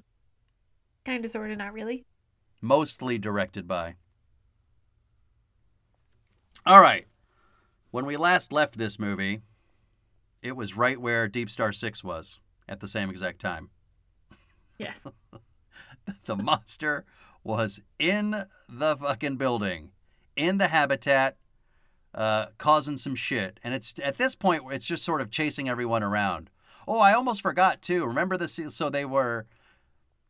Kind of, sort of, not really. Mostly directed by. All right. When we last left this movie, it was right where Deep Star 6 was at the same exact time. Yes. the monster was in the fucking building, in the habitat, uh, causing some shit. And it's at this point it's just sort of chasing everyone around. Oh, I almost forgot too. Remember the so they were.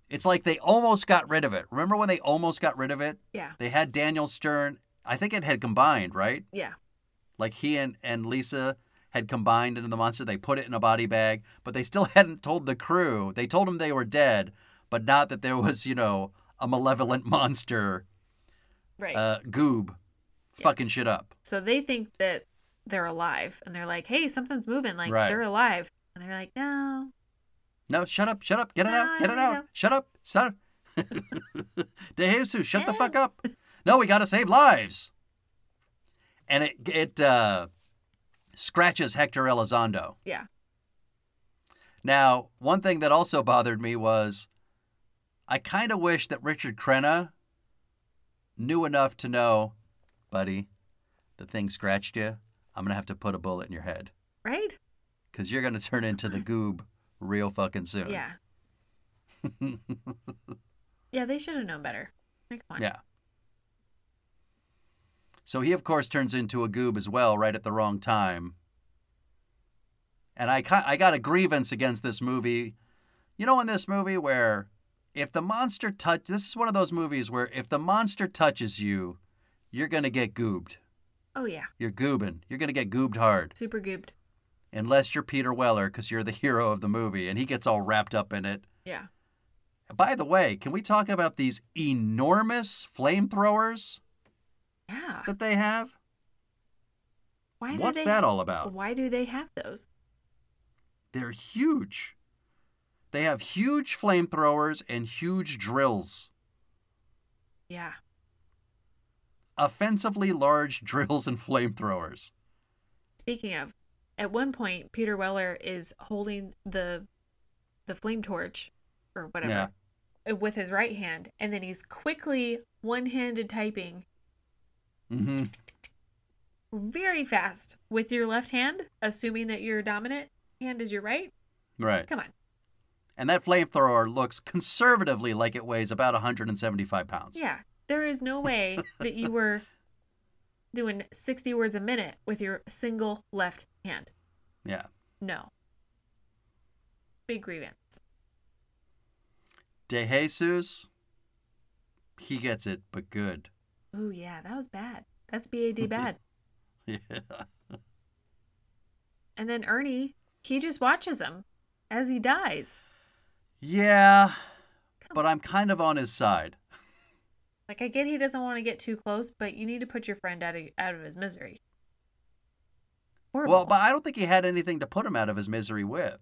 It's like they almost got rid of it. Remember when they almost got rid of it? Yeah. They had Daniel Stern. I think it had combined, right? Yeah. Like he and, and Lisa had combined into the monster. They put it in a body bag, but they still hadn't told the crew. They told them they were dead, but not that there was, you know, a malevolent monster, Right. uh, goob, Yeah. fucking shit up. so they think that they're alive and they're like, hey, something's moving. Like, Right. they're alive. And they're like, no. No, shut up, shut up, get it No, I out, get it out, so. shut up, shut up. De Jesus, shut the fuck up. No, we gotta save lives. And it it uh, scratches Hector Elizondo. Yeah. Now, one thing that also bothered me was I kind of wish that Richard Crenna knew enough to know, buddy, the thing scratched you. I'm going to have to put a bullet in your head Right? because you're going to turn into the goob real fucking soon. Yeah. Yeah, they should have known better. Like, come on. Yeah. So he, of course, turns into a goob as well, right at the wrong time. And I, I got a grievance against this movie. You know, in this movie where if the monster touch, this is one of those movies where if the monster touches you, you're gonna get goobed. Oh, yeah. You're goobing. You're gonna get goobed hard, Super goobed. unless you're Peter Weller, because you're the hero of the movie, and he gets all wrapped up in it. Yeah. By the way, can we talk about these enormous flamethrowers Yeah. that they have? Why do What's they, that all about? Why do they have those? They're huge. They have huge flamethrowers and huge drills. Yeah. Offensively large drills and flamethrowers. Speaking of, at one point, Peter Weller is holding the the flame torch or whatever uh, with his right hand, and then he's quickly one-handed typing hmm very fast with your left hand, assuming that your dominant hand is your right. Right. Come on. And that flamethrower looks conservatively like it weighs about 175 pounds. Yeah. There is no way that you were doing 60 words a minute with your single left hand. Yeah. No. Big grievance. De Jesus, he gets it, but good. Oh, yeah. That was bad. That's BAD bad. Yeah. and then Ernie, he just watches him as he dies. Yeah, but I'm kind of on his side. Like, I get he doesn't want to get too close, but you need to put your friend out of, out of his misery. Horrible. Well, but I don't think he had anything to put him out of his misery with.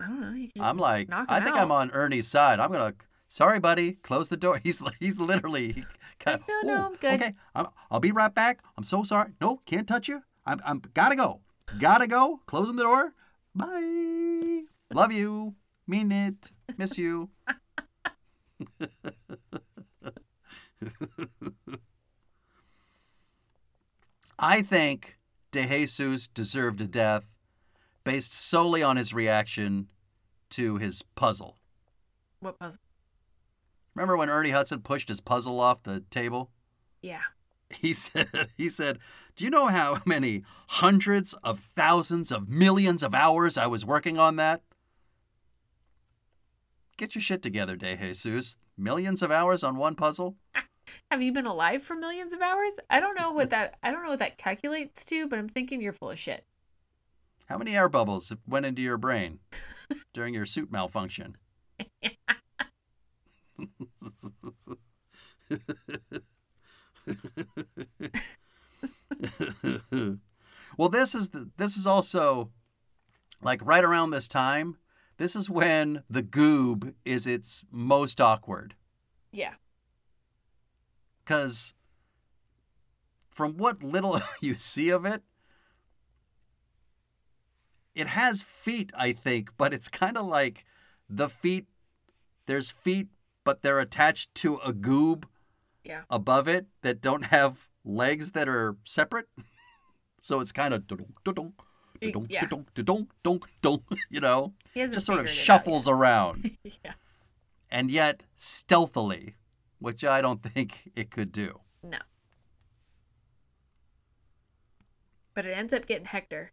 I don't know. I'm like, I think out. I'm on Ernie's side. I'm gonna, sorry, buddy, close the door. He's he's literally kind Like, no, no, I'm good. Okay, I'm, I'll be right back. I'm so sorry. No, can't touch you. I'm I'm gotta go. Gotta go. Closing the door. Bye. Love you. Mean it. Miss you. I think DeJesus deserved a death based solely on his reaction to his puzzle. What puzzle? Remember when Ernie Hudson pushed his puzzle off the table? Yeah. He said, he said, "Do you know how many hundreds of thousands of millions of hours I was working on that?" Get your shit together, De Jesus. Millions of hours on one puzzle? Have you been alive for millions of hours? I don't know what that I don't know what that calculates to, but I'm thinking you're full of shit. How many air bubbles went into your brain during your suit malfunction? well, this is the, this is also like right around this time. This is when the goob is its most awkward Yeah. because from what little you see of it, it has feet, I think, but it's kind of like the feet. There's feet, but they're attached to a goob Yeah. above it that don't have legs that are separate. So it's kind of Y- yeah. you know, He hasn't just sort of figured it out shuffles around yeah. and yet stealthily, which I don't think it could do. No. But it ends up getting Hector.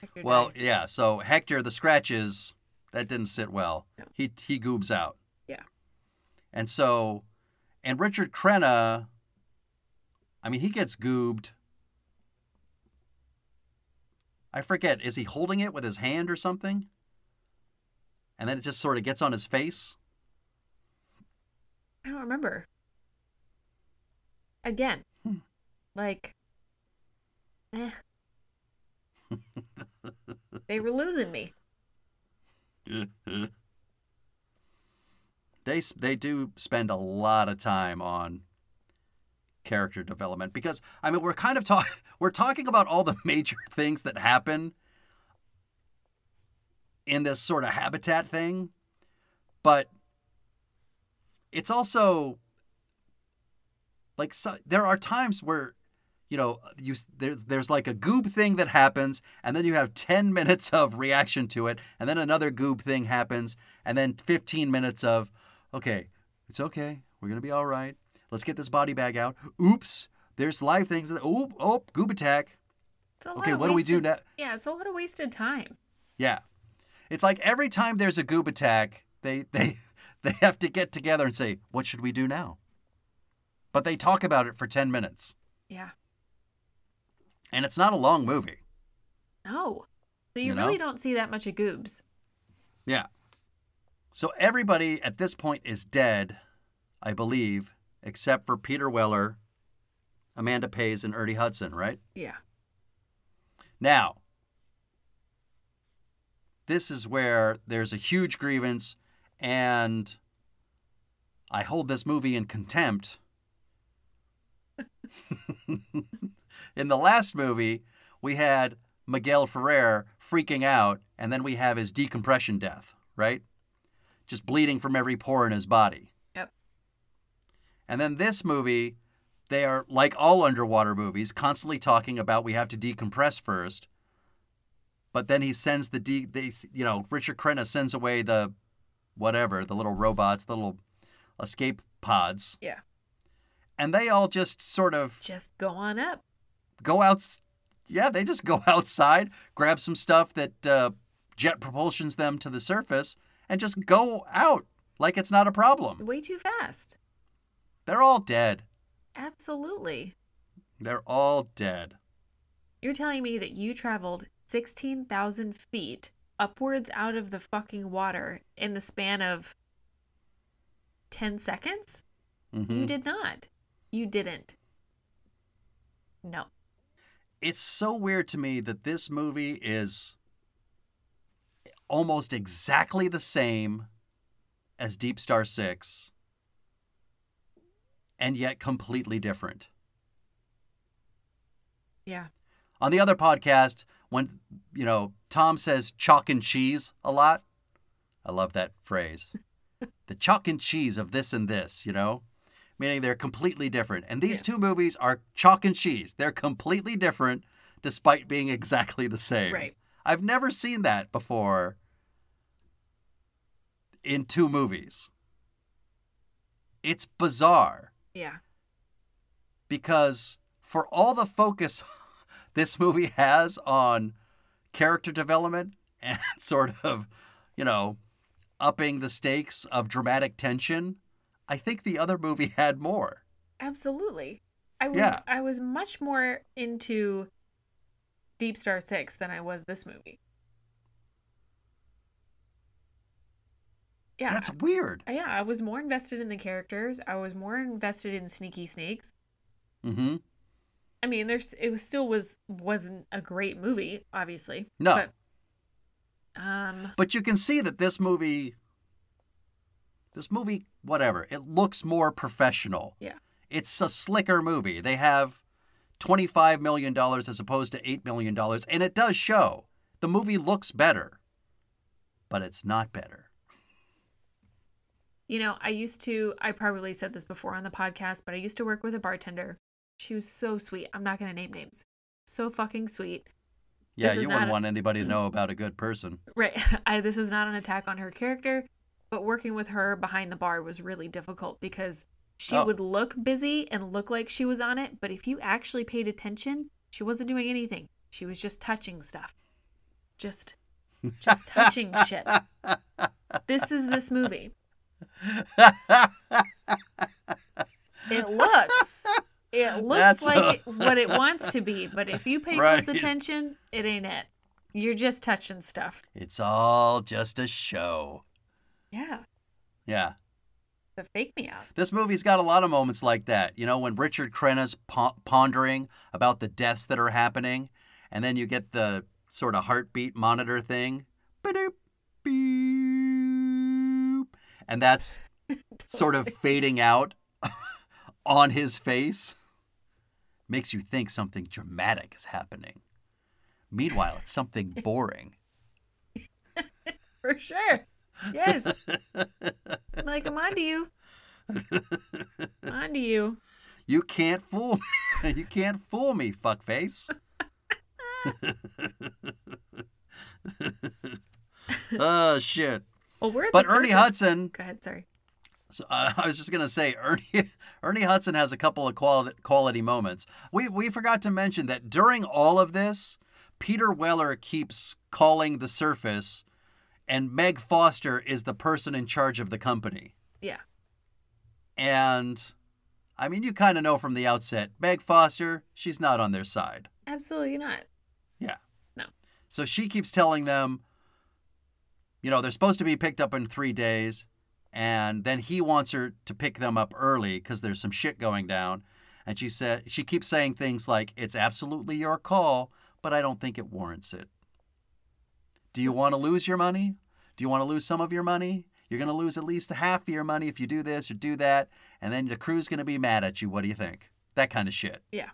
Hector Well, dies. yeah. So Hector, the scratches, that didn't sit well. No. He he goobs out. Yeah. And so, and Richard Crenna, I mean, he gets goobed. I forget. Is he holding it with his hand or something? And then it just sort of gets on his face. I don't remember. Again, Hmm. like, eh. they were losing me. they they do spend a lot of time on character development because I mean we're kind of talking we're talking about all the major things that happen in this sort of habitat thing, but it's also like so, there are times where you know you there's there's like a goob thing that happens and then you have 10 minutes of reaction to it and then another goob thing happens and then 15 minutes of okay it's okay we're gonna be all right let's get this body bag out oops there's live things that oh oh goob attack It's a lot okay what do we do now Yeah, it's a lot of wasted time. yeah it's like every time there's a goob attack they they they have to get together and say what should we do now but they talk about it for 10 minutes Yeah. and it's not a long movie No. So you, You know? really don't see that much of Goobs. Yeah. So everybody at this point is dead, I believe, except for Peter Weller, Amanda Pays, and Ernie Hudson, right? Yeah. Now, this is where there's a huge grievance, and I hold this movie in contempt. in the last movie, we had Miguel Ferrer freaking out, and then we have his decompression death, right? Just bleeding from every pore in his body. And then this movie, they are like all underwater movies, constantly talking about we have to decompress first. But then he sends the de, they, you know, Richard Crenna sends away the, whatever, the little robots, the little escape pods, Yeah. and they all just sort of Just go on up. go out. Yeah, they just go outside, grab some stuff that uh, jet propulsions them to the surface, and just go out like it's not a problem. Way too fast. They're all dead. Absolutely. They're all dead. You're telling me that you traveled 16,000 feet upwards out of the fucking water in the span of 10 seconds? Mhm. You did not. You didn't. No. It's so weird to me that this movie is almost exactly the same as Deep Star 6 and yet completely different. Yeah. On the other podcast, when you know Tom says chalk and cheese a lot, I love that phrase. the chalk and cheese of this and this, you know, meaning they're completely different. And these Yeah. two movies are chalk and cheese. They're completely different, despite being exactly the same. Right. I've never seen that before in two movies. It's bizarre Yeah. because for all the focus this movie has on character development and sort of, you know, upping the stakes of dramatic tension, I think the other movie had more. Absolutely. I was Yeah. I was much more into Deep Star 6 than I was this movie. Yeah. That's weird. yeah, I was more invested in the characters. I was more invested in Sneaky Snakes. Mm-hmm. I mean, there's it was still was wasn't a great movie, obviously. No. But, um But you can see that this movie, this movie, whatever, it looks more professional. Yeah. It's a slicker movie. They have $25 million as opposed to $8 million, and it does show. The movie looks better, but it's not better. You know, I used to, I probably said this before on the podcast, but I used to work with a bartender. She was so sweet. I'm not going to name names. So fucking sweet. Yeah, This you wouldn't a- want anybody to know about a good person. Right. I, this is not an attack on her character, but working with her behind the bar was really difficult because she Oh. would look busy and look like she was on it, but if you actually paid attention, she wasn't doing anything. She was just touching stuff. Just just touching shit. This is this movie. It looks it looks That's like a- what it wants to be, but if you pay close attention, it ain't it. You're just touching stuff. It's all just a show. Yeah. Yeah. The fake me out. This movie's got a lot of moments like that. You know, when Richard Crenna's po- pondering about the deaths that are happening, and then you get the sort of heartbeat monitor thing. Ba-doop, boop. And that's sort of fading out on his face. Makes you think something dramatic is happening. Meanwhile, it's something boring. For sure. Yes. like I'm onto you. onto you. You can't fool me. You can't fool me, fuckface. oh shit! Well, we're at But the Ernie surface. Hudson. Go ahead. Sorry. So, uh, I was just gonna say Ernie. Ernie Hudson has a couple of quality quality moments. We we forgot to mention that during all of this, Peter Weller keeps calling the surface, and Meg Foster is the person in charge of the company. Yeah. And I mean, you kind of know from the outset, Meg Foster, she's not on their side. Absolutely not. Yeah. No. So she keeps telling them, you know, they're supposed to be picked up in three days. And then he wants her to pick them up early because there's some shit going down. And she said, she keeps saying things like, it's absolutely your call, but I don't think it warrants it. Do you want to lose your money? Do you want to lose some of your money? You're going to lose at least half of your money if you do this or do that. And then the crew's going to be mad at you. What do you think? That kind of shit. Yeah.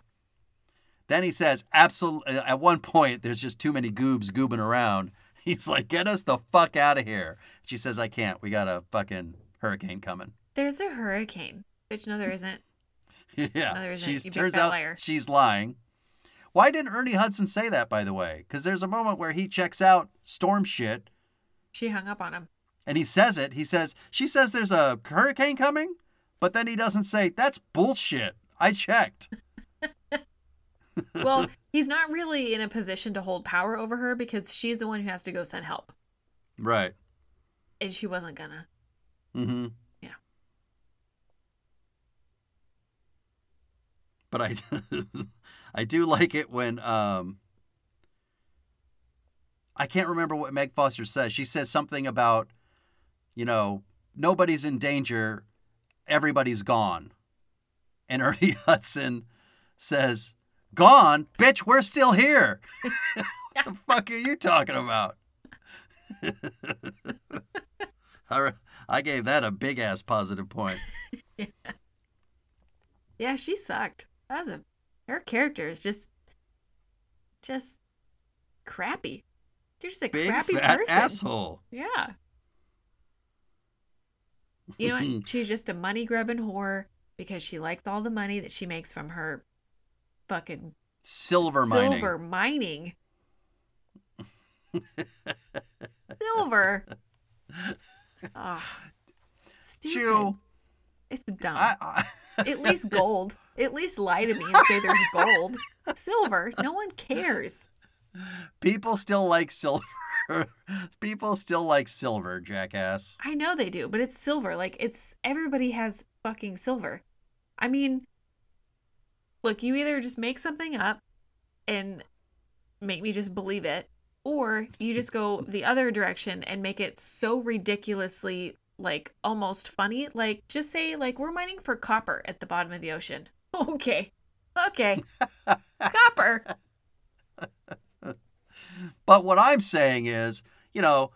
Then he says, absolutely. At one point, there's just too many goobs goobing around. He's like, get us the fuck out of here. She says, I can't. We got a fucking hurricane coming. There's a hurricane. Bitch, no, there isn't. yeah. No, there isn't. She's You turns out liar. she's lying. Why didn't Ernie Hudson say that, by the way? Because there's a moment where he checks out storm shit She hung up on him. and he says it. He says, she says there's a hurricane coming, but then he doesn't say, that's bullshit. I checked. Well, he's not really in a position to hold power over her because she's the one who has to go send help. Right. And she wasn't gonna. Mm-hmm. Yeah. But I, I do like it when um. I can't remember what Meg Foster says. She says something about, you know, nobody's in danger, everybody's gone, and Ernie Hudson says, "Gone, bitch, we're still here." what the fuck are you talking about? I gave that a big ass positive point. Yeah, she sucked. That was a her character is just just crappy. You're just a Big crappy fat person. asshole. Yeah. You know what? She's just a money grubbing whore because she likes all the money that she makes from her fucking Silver mining. silver mining. silver. Oh, stupid. Chu. It's dumb. I, I, At least gold. At least lie to me and say there's gold. Silver. No one cares. people still like silver. people still like silver, jackass. I know they do, but it's silver. Like it's everybody has fucking silver. I mean, look, you either just make something up and make me just believe it, or you just go the other direction and make it so ridiculously like almost funny. Like just say like we're mining for copper at the bottom of the ocean. Okay. Okay. copper. But what I'm saying is, you know,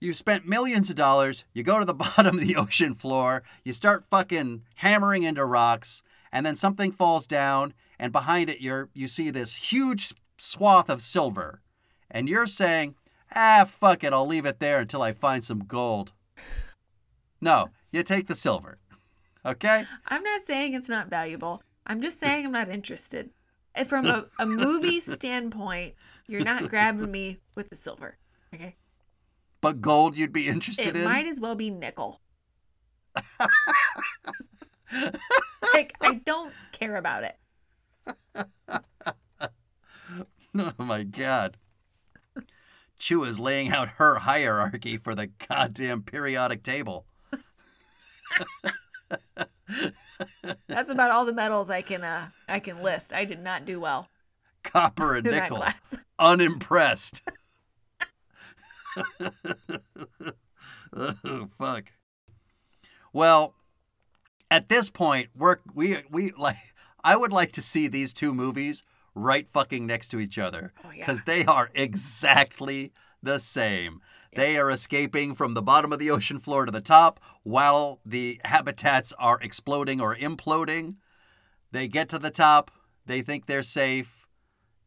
you've spent millions of dollars, you go to the bottom of the ocean floor, you start fucking hammering into rocks, and then something falls down, and behind it you're you see this huge swath of silver. And you're saying, ah, fuck it, I'll leave it there until I find some gold. No, you take the silver. Okay? I'm not saying it's not valuable. I'm just saying I'm not interested. From a, a movie standpoint, you're not grabbing me with the silver. Okay. But gold you'd be interested It in? It might as well be nickel. like I don't care about it. Oh my god. Chu is laying out her hierarchy for the goddamn periodic table. That's about all the metals I can uh I can list. I did not do well Copper and nickel. Unimpressed. oh, fuck. Well, at this point, we're we we like I would like to see these two movies right fucking next to each other Oh yeah. because they are exactly the same. They are escaping from the bottom of the ocean floor to the top while the habitats are exploding or imploding. They get to the top, they think they're safe,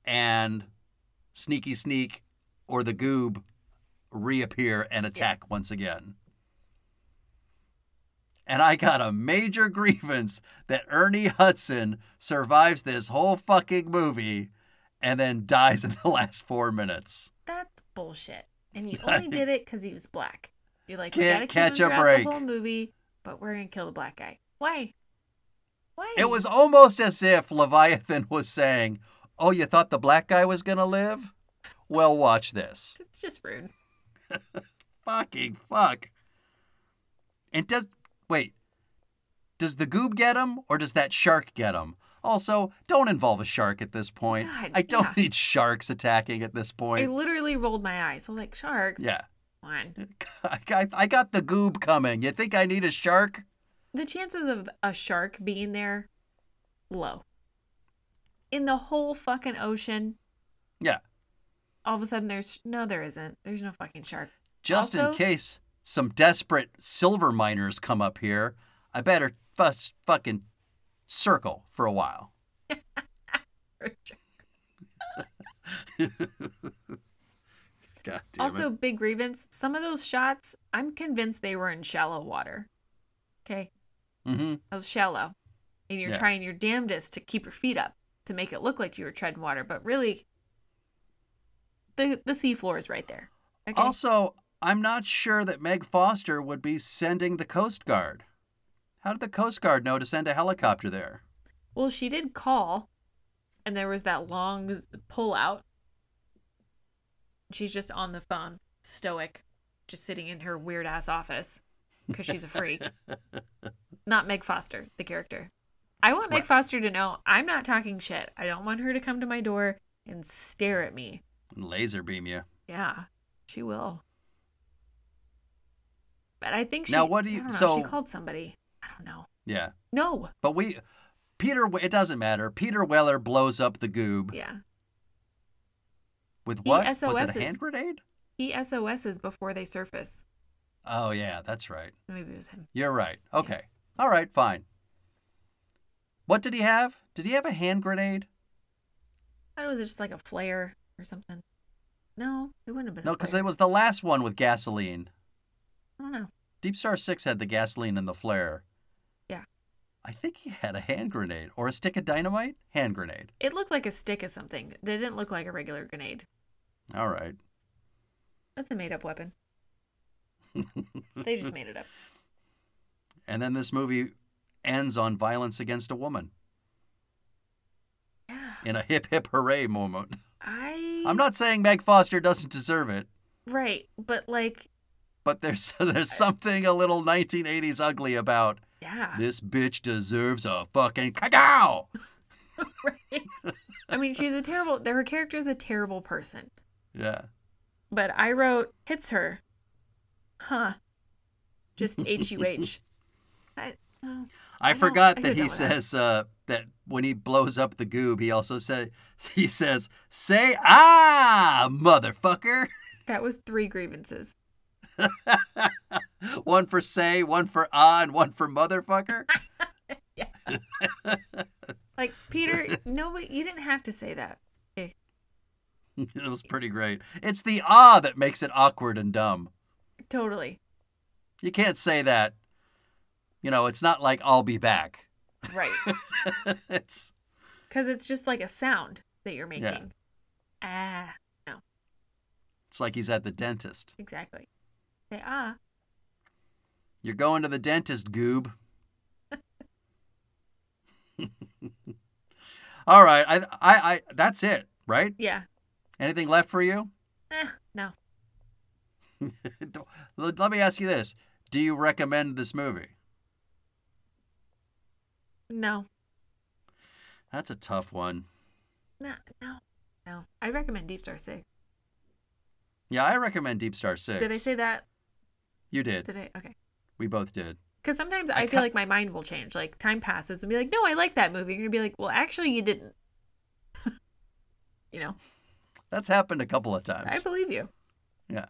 and sneaky sneak or the goob reappear and attack once again. And I got a major grievance that Ernie Hudson survives this whole fucking movie and then dies in the last four minutes. That's bullshit. And you I only did it because he was black. You're like, we Can't gotta kill him catch a break. the whole movie, but we're gonna kill the black guy. Why? Why? It was almost as if Leviathan was saying, Oh, you thought the black guy was going to live? Well, watch this. It's just rude. Fucking fuck. And does, wait, does the goob get him or does that shark get him? Also, don't involve a shark at this point. God, I don't yeah. need sharks attacking at this point. I literally rolled my eyes. I was like, sharks. Yeah. Come on. I got, I got the goob coming. You think I need a shark? The chances of a shark being there, low. In the whole fucking ocean, Yeah. all of a sudden there's no, there isn't. There's no fucking shark. Just in case some desperate silver miners come up here, I better fuss, fucking circle for a while. Also, it. big grievance. Some of those shots, I'm convinced they were in shallow water. Okay, Mm-hmm. that was shallow, and you're Yeah. trying your damnedest to keep your feet up to make it look like you were treading water, but really, the the seafloor is right there. Okay. Also, I'm not sure that Meg Foster would be sending the Coast Guard. How did the Coast Guard know to send a helicopter there? Well, she did call, and there was that long pull out. She's just on the phone, stoic, just sitting in her weird ass office because she's a freak. not Meg Foster, the character. I want Meg Right. Foster to know I'm not talking shit. I don't want her to come to my door and stare at me. and Laser beam you. Yeah, she will. But I think she. Now, what do you- know, so- she called somebody. I don't know. Yeah. No. But we, Peter, it doesn't matter. Peter Weller blows up the goob Yeah. with He what? Was it a hand grenade? He SOSs before they surface. Oh, yeah, that's right. Maybe it was him. You're right. Okay. All right, fine. What did he have? Did he have a hand grenade? I thought it was just like a flare or something. No, it wouldn't have been. No, because it was the last one with gasoline. I don't know. Deep Star 6 had the gasoline and the flare. Yeah. I think he had a hand grenade or a stick of dynamite? Hand grenade. It looked like a stick of something. It didn't look like a regular grenade. All right. That's a made-up weapon. They just made it up. And then this movie ends on violence against a woman Yeah. in a hip hip hooray moment. I. I'm not saying Meg Foster doesn't deserve it, right, but like, but there's there's something a little 1980s ugly about yeah. this bitch deserves a fucking cacao. right. I mean, she's a terrible. Her character is a terrible person. Yeah. But I wrote hits her. Huh. Just H U H. I I, I forgot that he says uh, that when he blows up the goob, he also says he says, "Say ah, motherfucker." that was three grievances. one for say, one for ah, and one for motherfucker. Like Peter, nobody. You didn't have to say that. Okay. it was pretty great. It's the ah that makes it awkward and dumb. Totally. You can't say that. You know, it's not like I'll be back. Right. it's Because it's just like a sound that you're making. Ah. No. it's like he's at the dentist. Exactly. Say are. You're going to the dentist, goob. All right, I, I, I, that's it, right? Yeah. Anything left for you? Eh. No. Let me ask you this: Do you recommend this movie? No. That's a tough one. No. No. No. I recommend Deep Star Six. Yeah, I recommend Deep Star Six. Did I say that? You did? Did I? Okay. We both did. Because sometimes I I, feel ca- like my mind will change. Like time passes and be like, no, I like that movie. You're gonna be like, well, actually, you didn't. you know, That's happened a couple of times. I believe you. Yeah.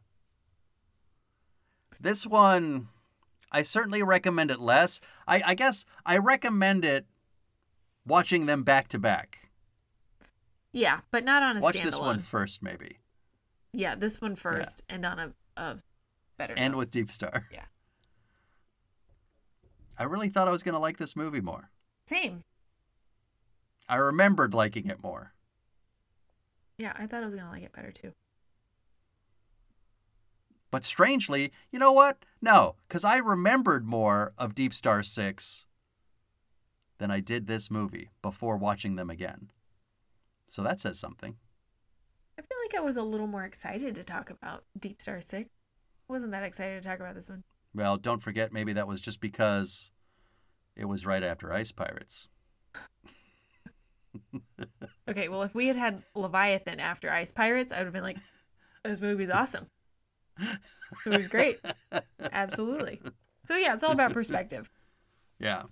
This one, I certainly recommend it less. I, I guess I recommend it watching them back to back. Yeah, but not on a Watch standalone. this one first, maybe, Yeah, this one first, and on a, a better. And with Deep Star. Yeah. I really thought I was going to like this movie more. Same. I remembered liking it more. Yeah, I thought I was going to like it better too. But strangely, you know what? No, because I remembered more of Deep Star 6 than I did this movie before watching them again. So that says something. I feel like I was a little more excited to talk about Deep Star 6 wasn't that excited to talk about this one. Well, don't forget, maybe that was just because it was right after Ice Pirates. Okay, well, if we had had Leviathan after Ice Pirates, I would have been like, this movie's awesome. It was great. Absolutely. So, yeah, it's all about perspective. Yeah.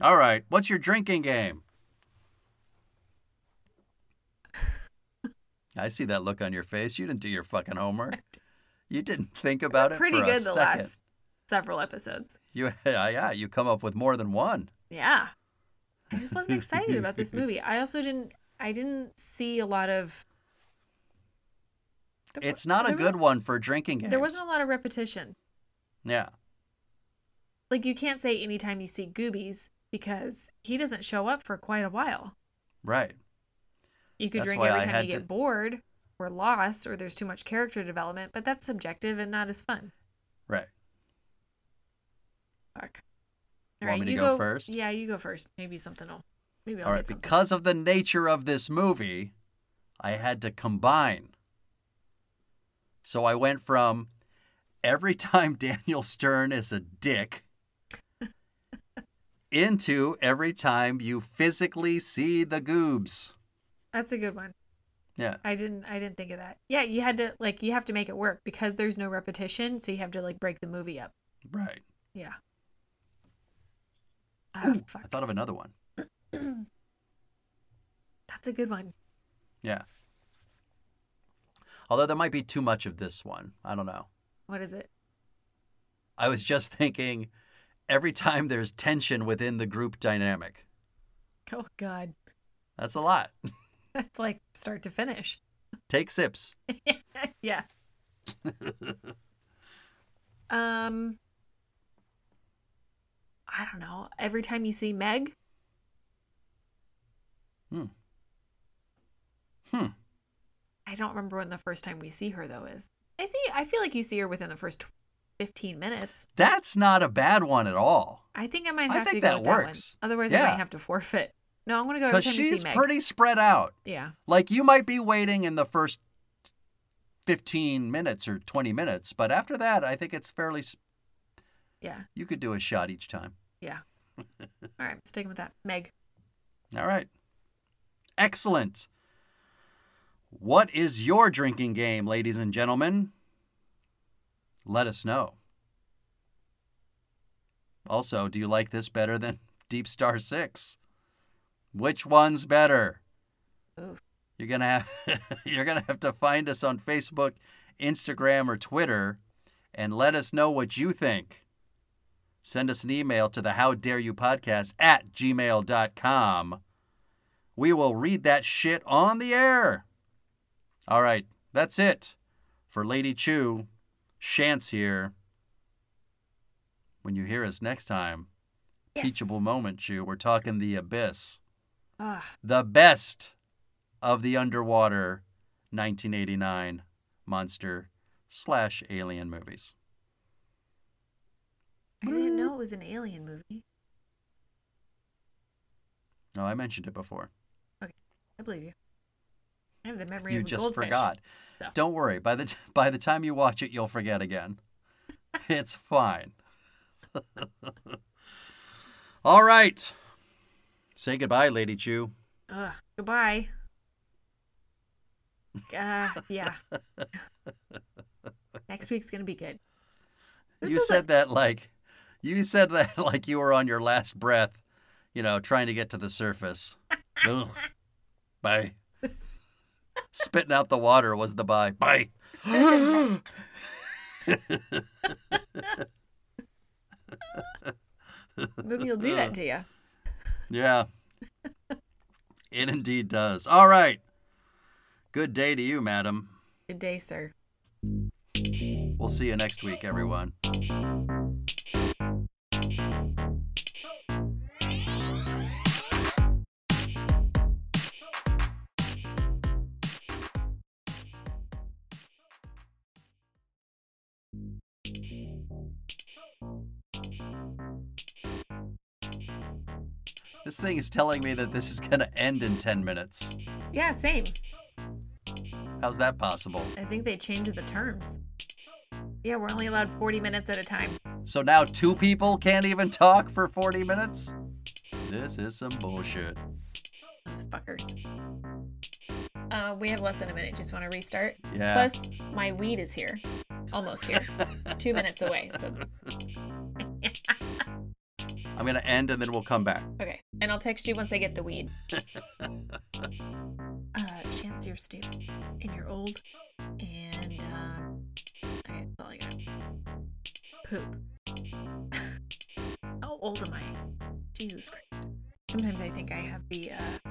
All right. What's your drinking game? I see that look on your face. You didn't do your fucking homework. You didn't think about it. Pretty for a good the second. last several episodes. You, yeah, yeah. You come up with more than one. Yeah. I just wasn't excited about this movie. I also didn't I didn't see a lot of It's not a good one for drinking games. There wasn't a lot of repetition. Yeah. Like you can't say anytime you see Goobies because he doesn't show up for quite a while. Right. You could That's drink every time you to- get bored or lost or there's too much character development, but that's subjective and not as fun. Right. Fuck. Want me to you go first? Yeah, you go first. Maybe something will. Maybe I'll All right. Because of the nature of this movie, I had to combine. So I went from every time Daniel Stern is a dick into every time you physically see the goobs. That's a good one. Yeah. I didn't I didn't think of that. Yeah, you had to like you have to make it work because there's no repetition, so you have to like break the movie up. Right. Yeah. Ah, I fuck. thought of another one. That's a good one. Yeah. Although there might be too much of this one. I don't know. What is it? I was just thinking every time there's tension within the group dynamic. Oh god. That's a lot. That's like start to finish. Take sips. yeah. um I don't know. Every time you see Meg, Hmm. Hmm. I don't remember when the first time we see her though is. I see I feel like you see her within the first 15 minutes. That's not a bad one at all. I think I might I have to think go that with that one. works. Otherwise I might have to forfeit. No, I'm going to go Because she's pretty spread out. Yeah. Like you might be waiting in the first 15 minutes or 20 minutes, but after that, I think it's fairly. Yeah. You could do a shot each time. Yeah. All right, sticking with that. Meg. All right. Excellent. What is your drinking game, ladies and gentlemen? Let us know. Also, do you like this better than Deep Star 6? Which one's better? Ooh. You're gonna have you're gonna have to find us on Facebook, Instagram, or Twitter, and let us know what you think. Send us an email to the How Dare You Podcast at gmail.com. We will read that shit on the air. All right, that's it for Lady Chu. Shantz here. When you hear us next time, Yes. teachable moment, Chu. We're talking the abyss Ah, the best of the underwater 1989 monster slash alien movies. I didn't know it was an alien movie. No, I mentioned it before. Okay, I believe you. I have the memory You of just goldfish. forgot. So. Don't worry. By the t- by the time you watch it, you'll forget again. it's fine. All right. Say goodbye, Lady Chu. Ugh, goodbye. Uh, yeah. Next week's gonna be good. This you said a- that like you said that like you were on your last breath, you know, trying to get to the surface. Ugh. Bye. Spitting out the water was the bye. Bye. movie will do that to you. Yeah. It indeed does. All right. Good day to you, madam. Good day, sir. We'll see you next week, everyone. This thing is telling me that this is going to end in 10 minutes. Yeah, same. How's that possible? I think they changed the terms. Yeah, we're only allowed 40 minutes at a time. So now two people can't even talk for 40 minutes? This is some bullshit. Those fuckers. Uh, we have less than a minute. Just want to restart. Yeah. Plus, my weed is here. Almost here. Two minutes away. So, I'm going to end and then we'll come back. okay. And I'll text you once I get the weed. uh, Shantz you're stupid and you're old. And, uh, okay, that's all I got. Poop. How old am I? Jesus Christ. Sometimes I think I have the, uh,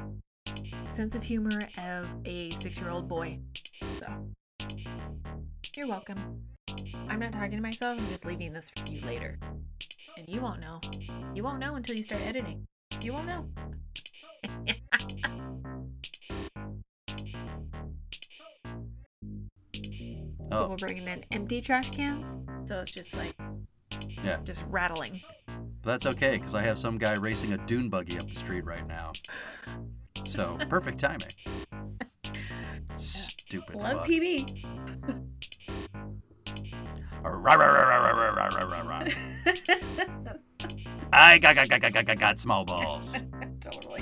sense of humor of a six year old boy. So, you're welcome. I'm not talking to myself, I'm just leaving this for you later. And you won't know. You won't know until you start editing. You won't know. Oh, We're bringing in empty trash cans, so it's just like yeah. just rattling. But that's okay because I have some guy racing a dune buggy up the street right now. So, perfect timing. Stupid Love fuck. PB. I got, got, got, got, got, got, small balls. totally.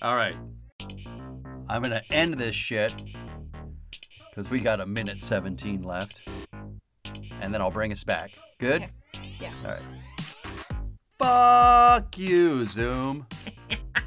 All right. I'm going to end this shit because we got a minute 17 left. And then I'll bring us back. Good? Okay. Yeah. All right. Fuck you, Zoom.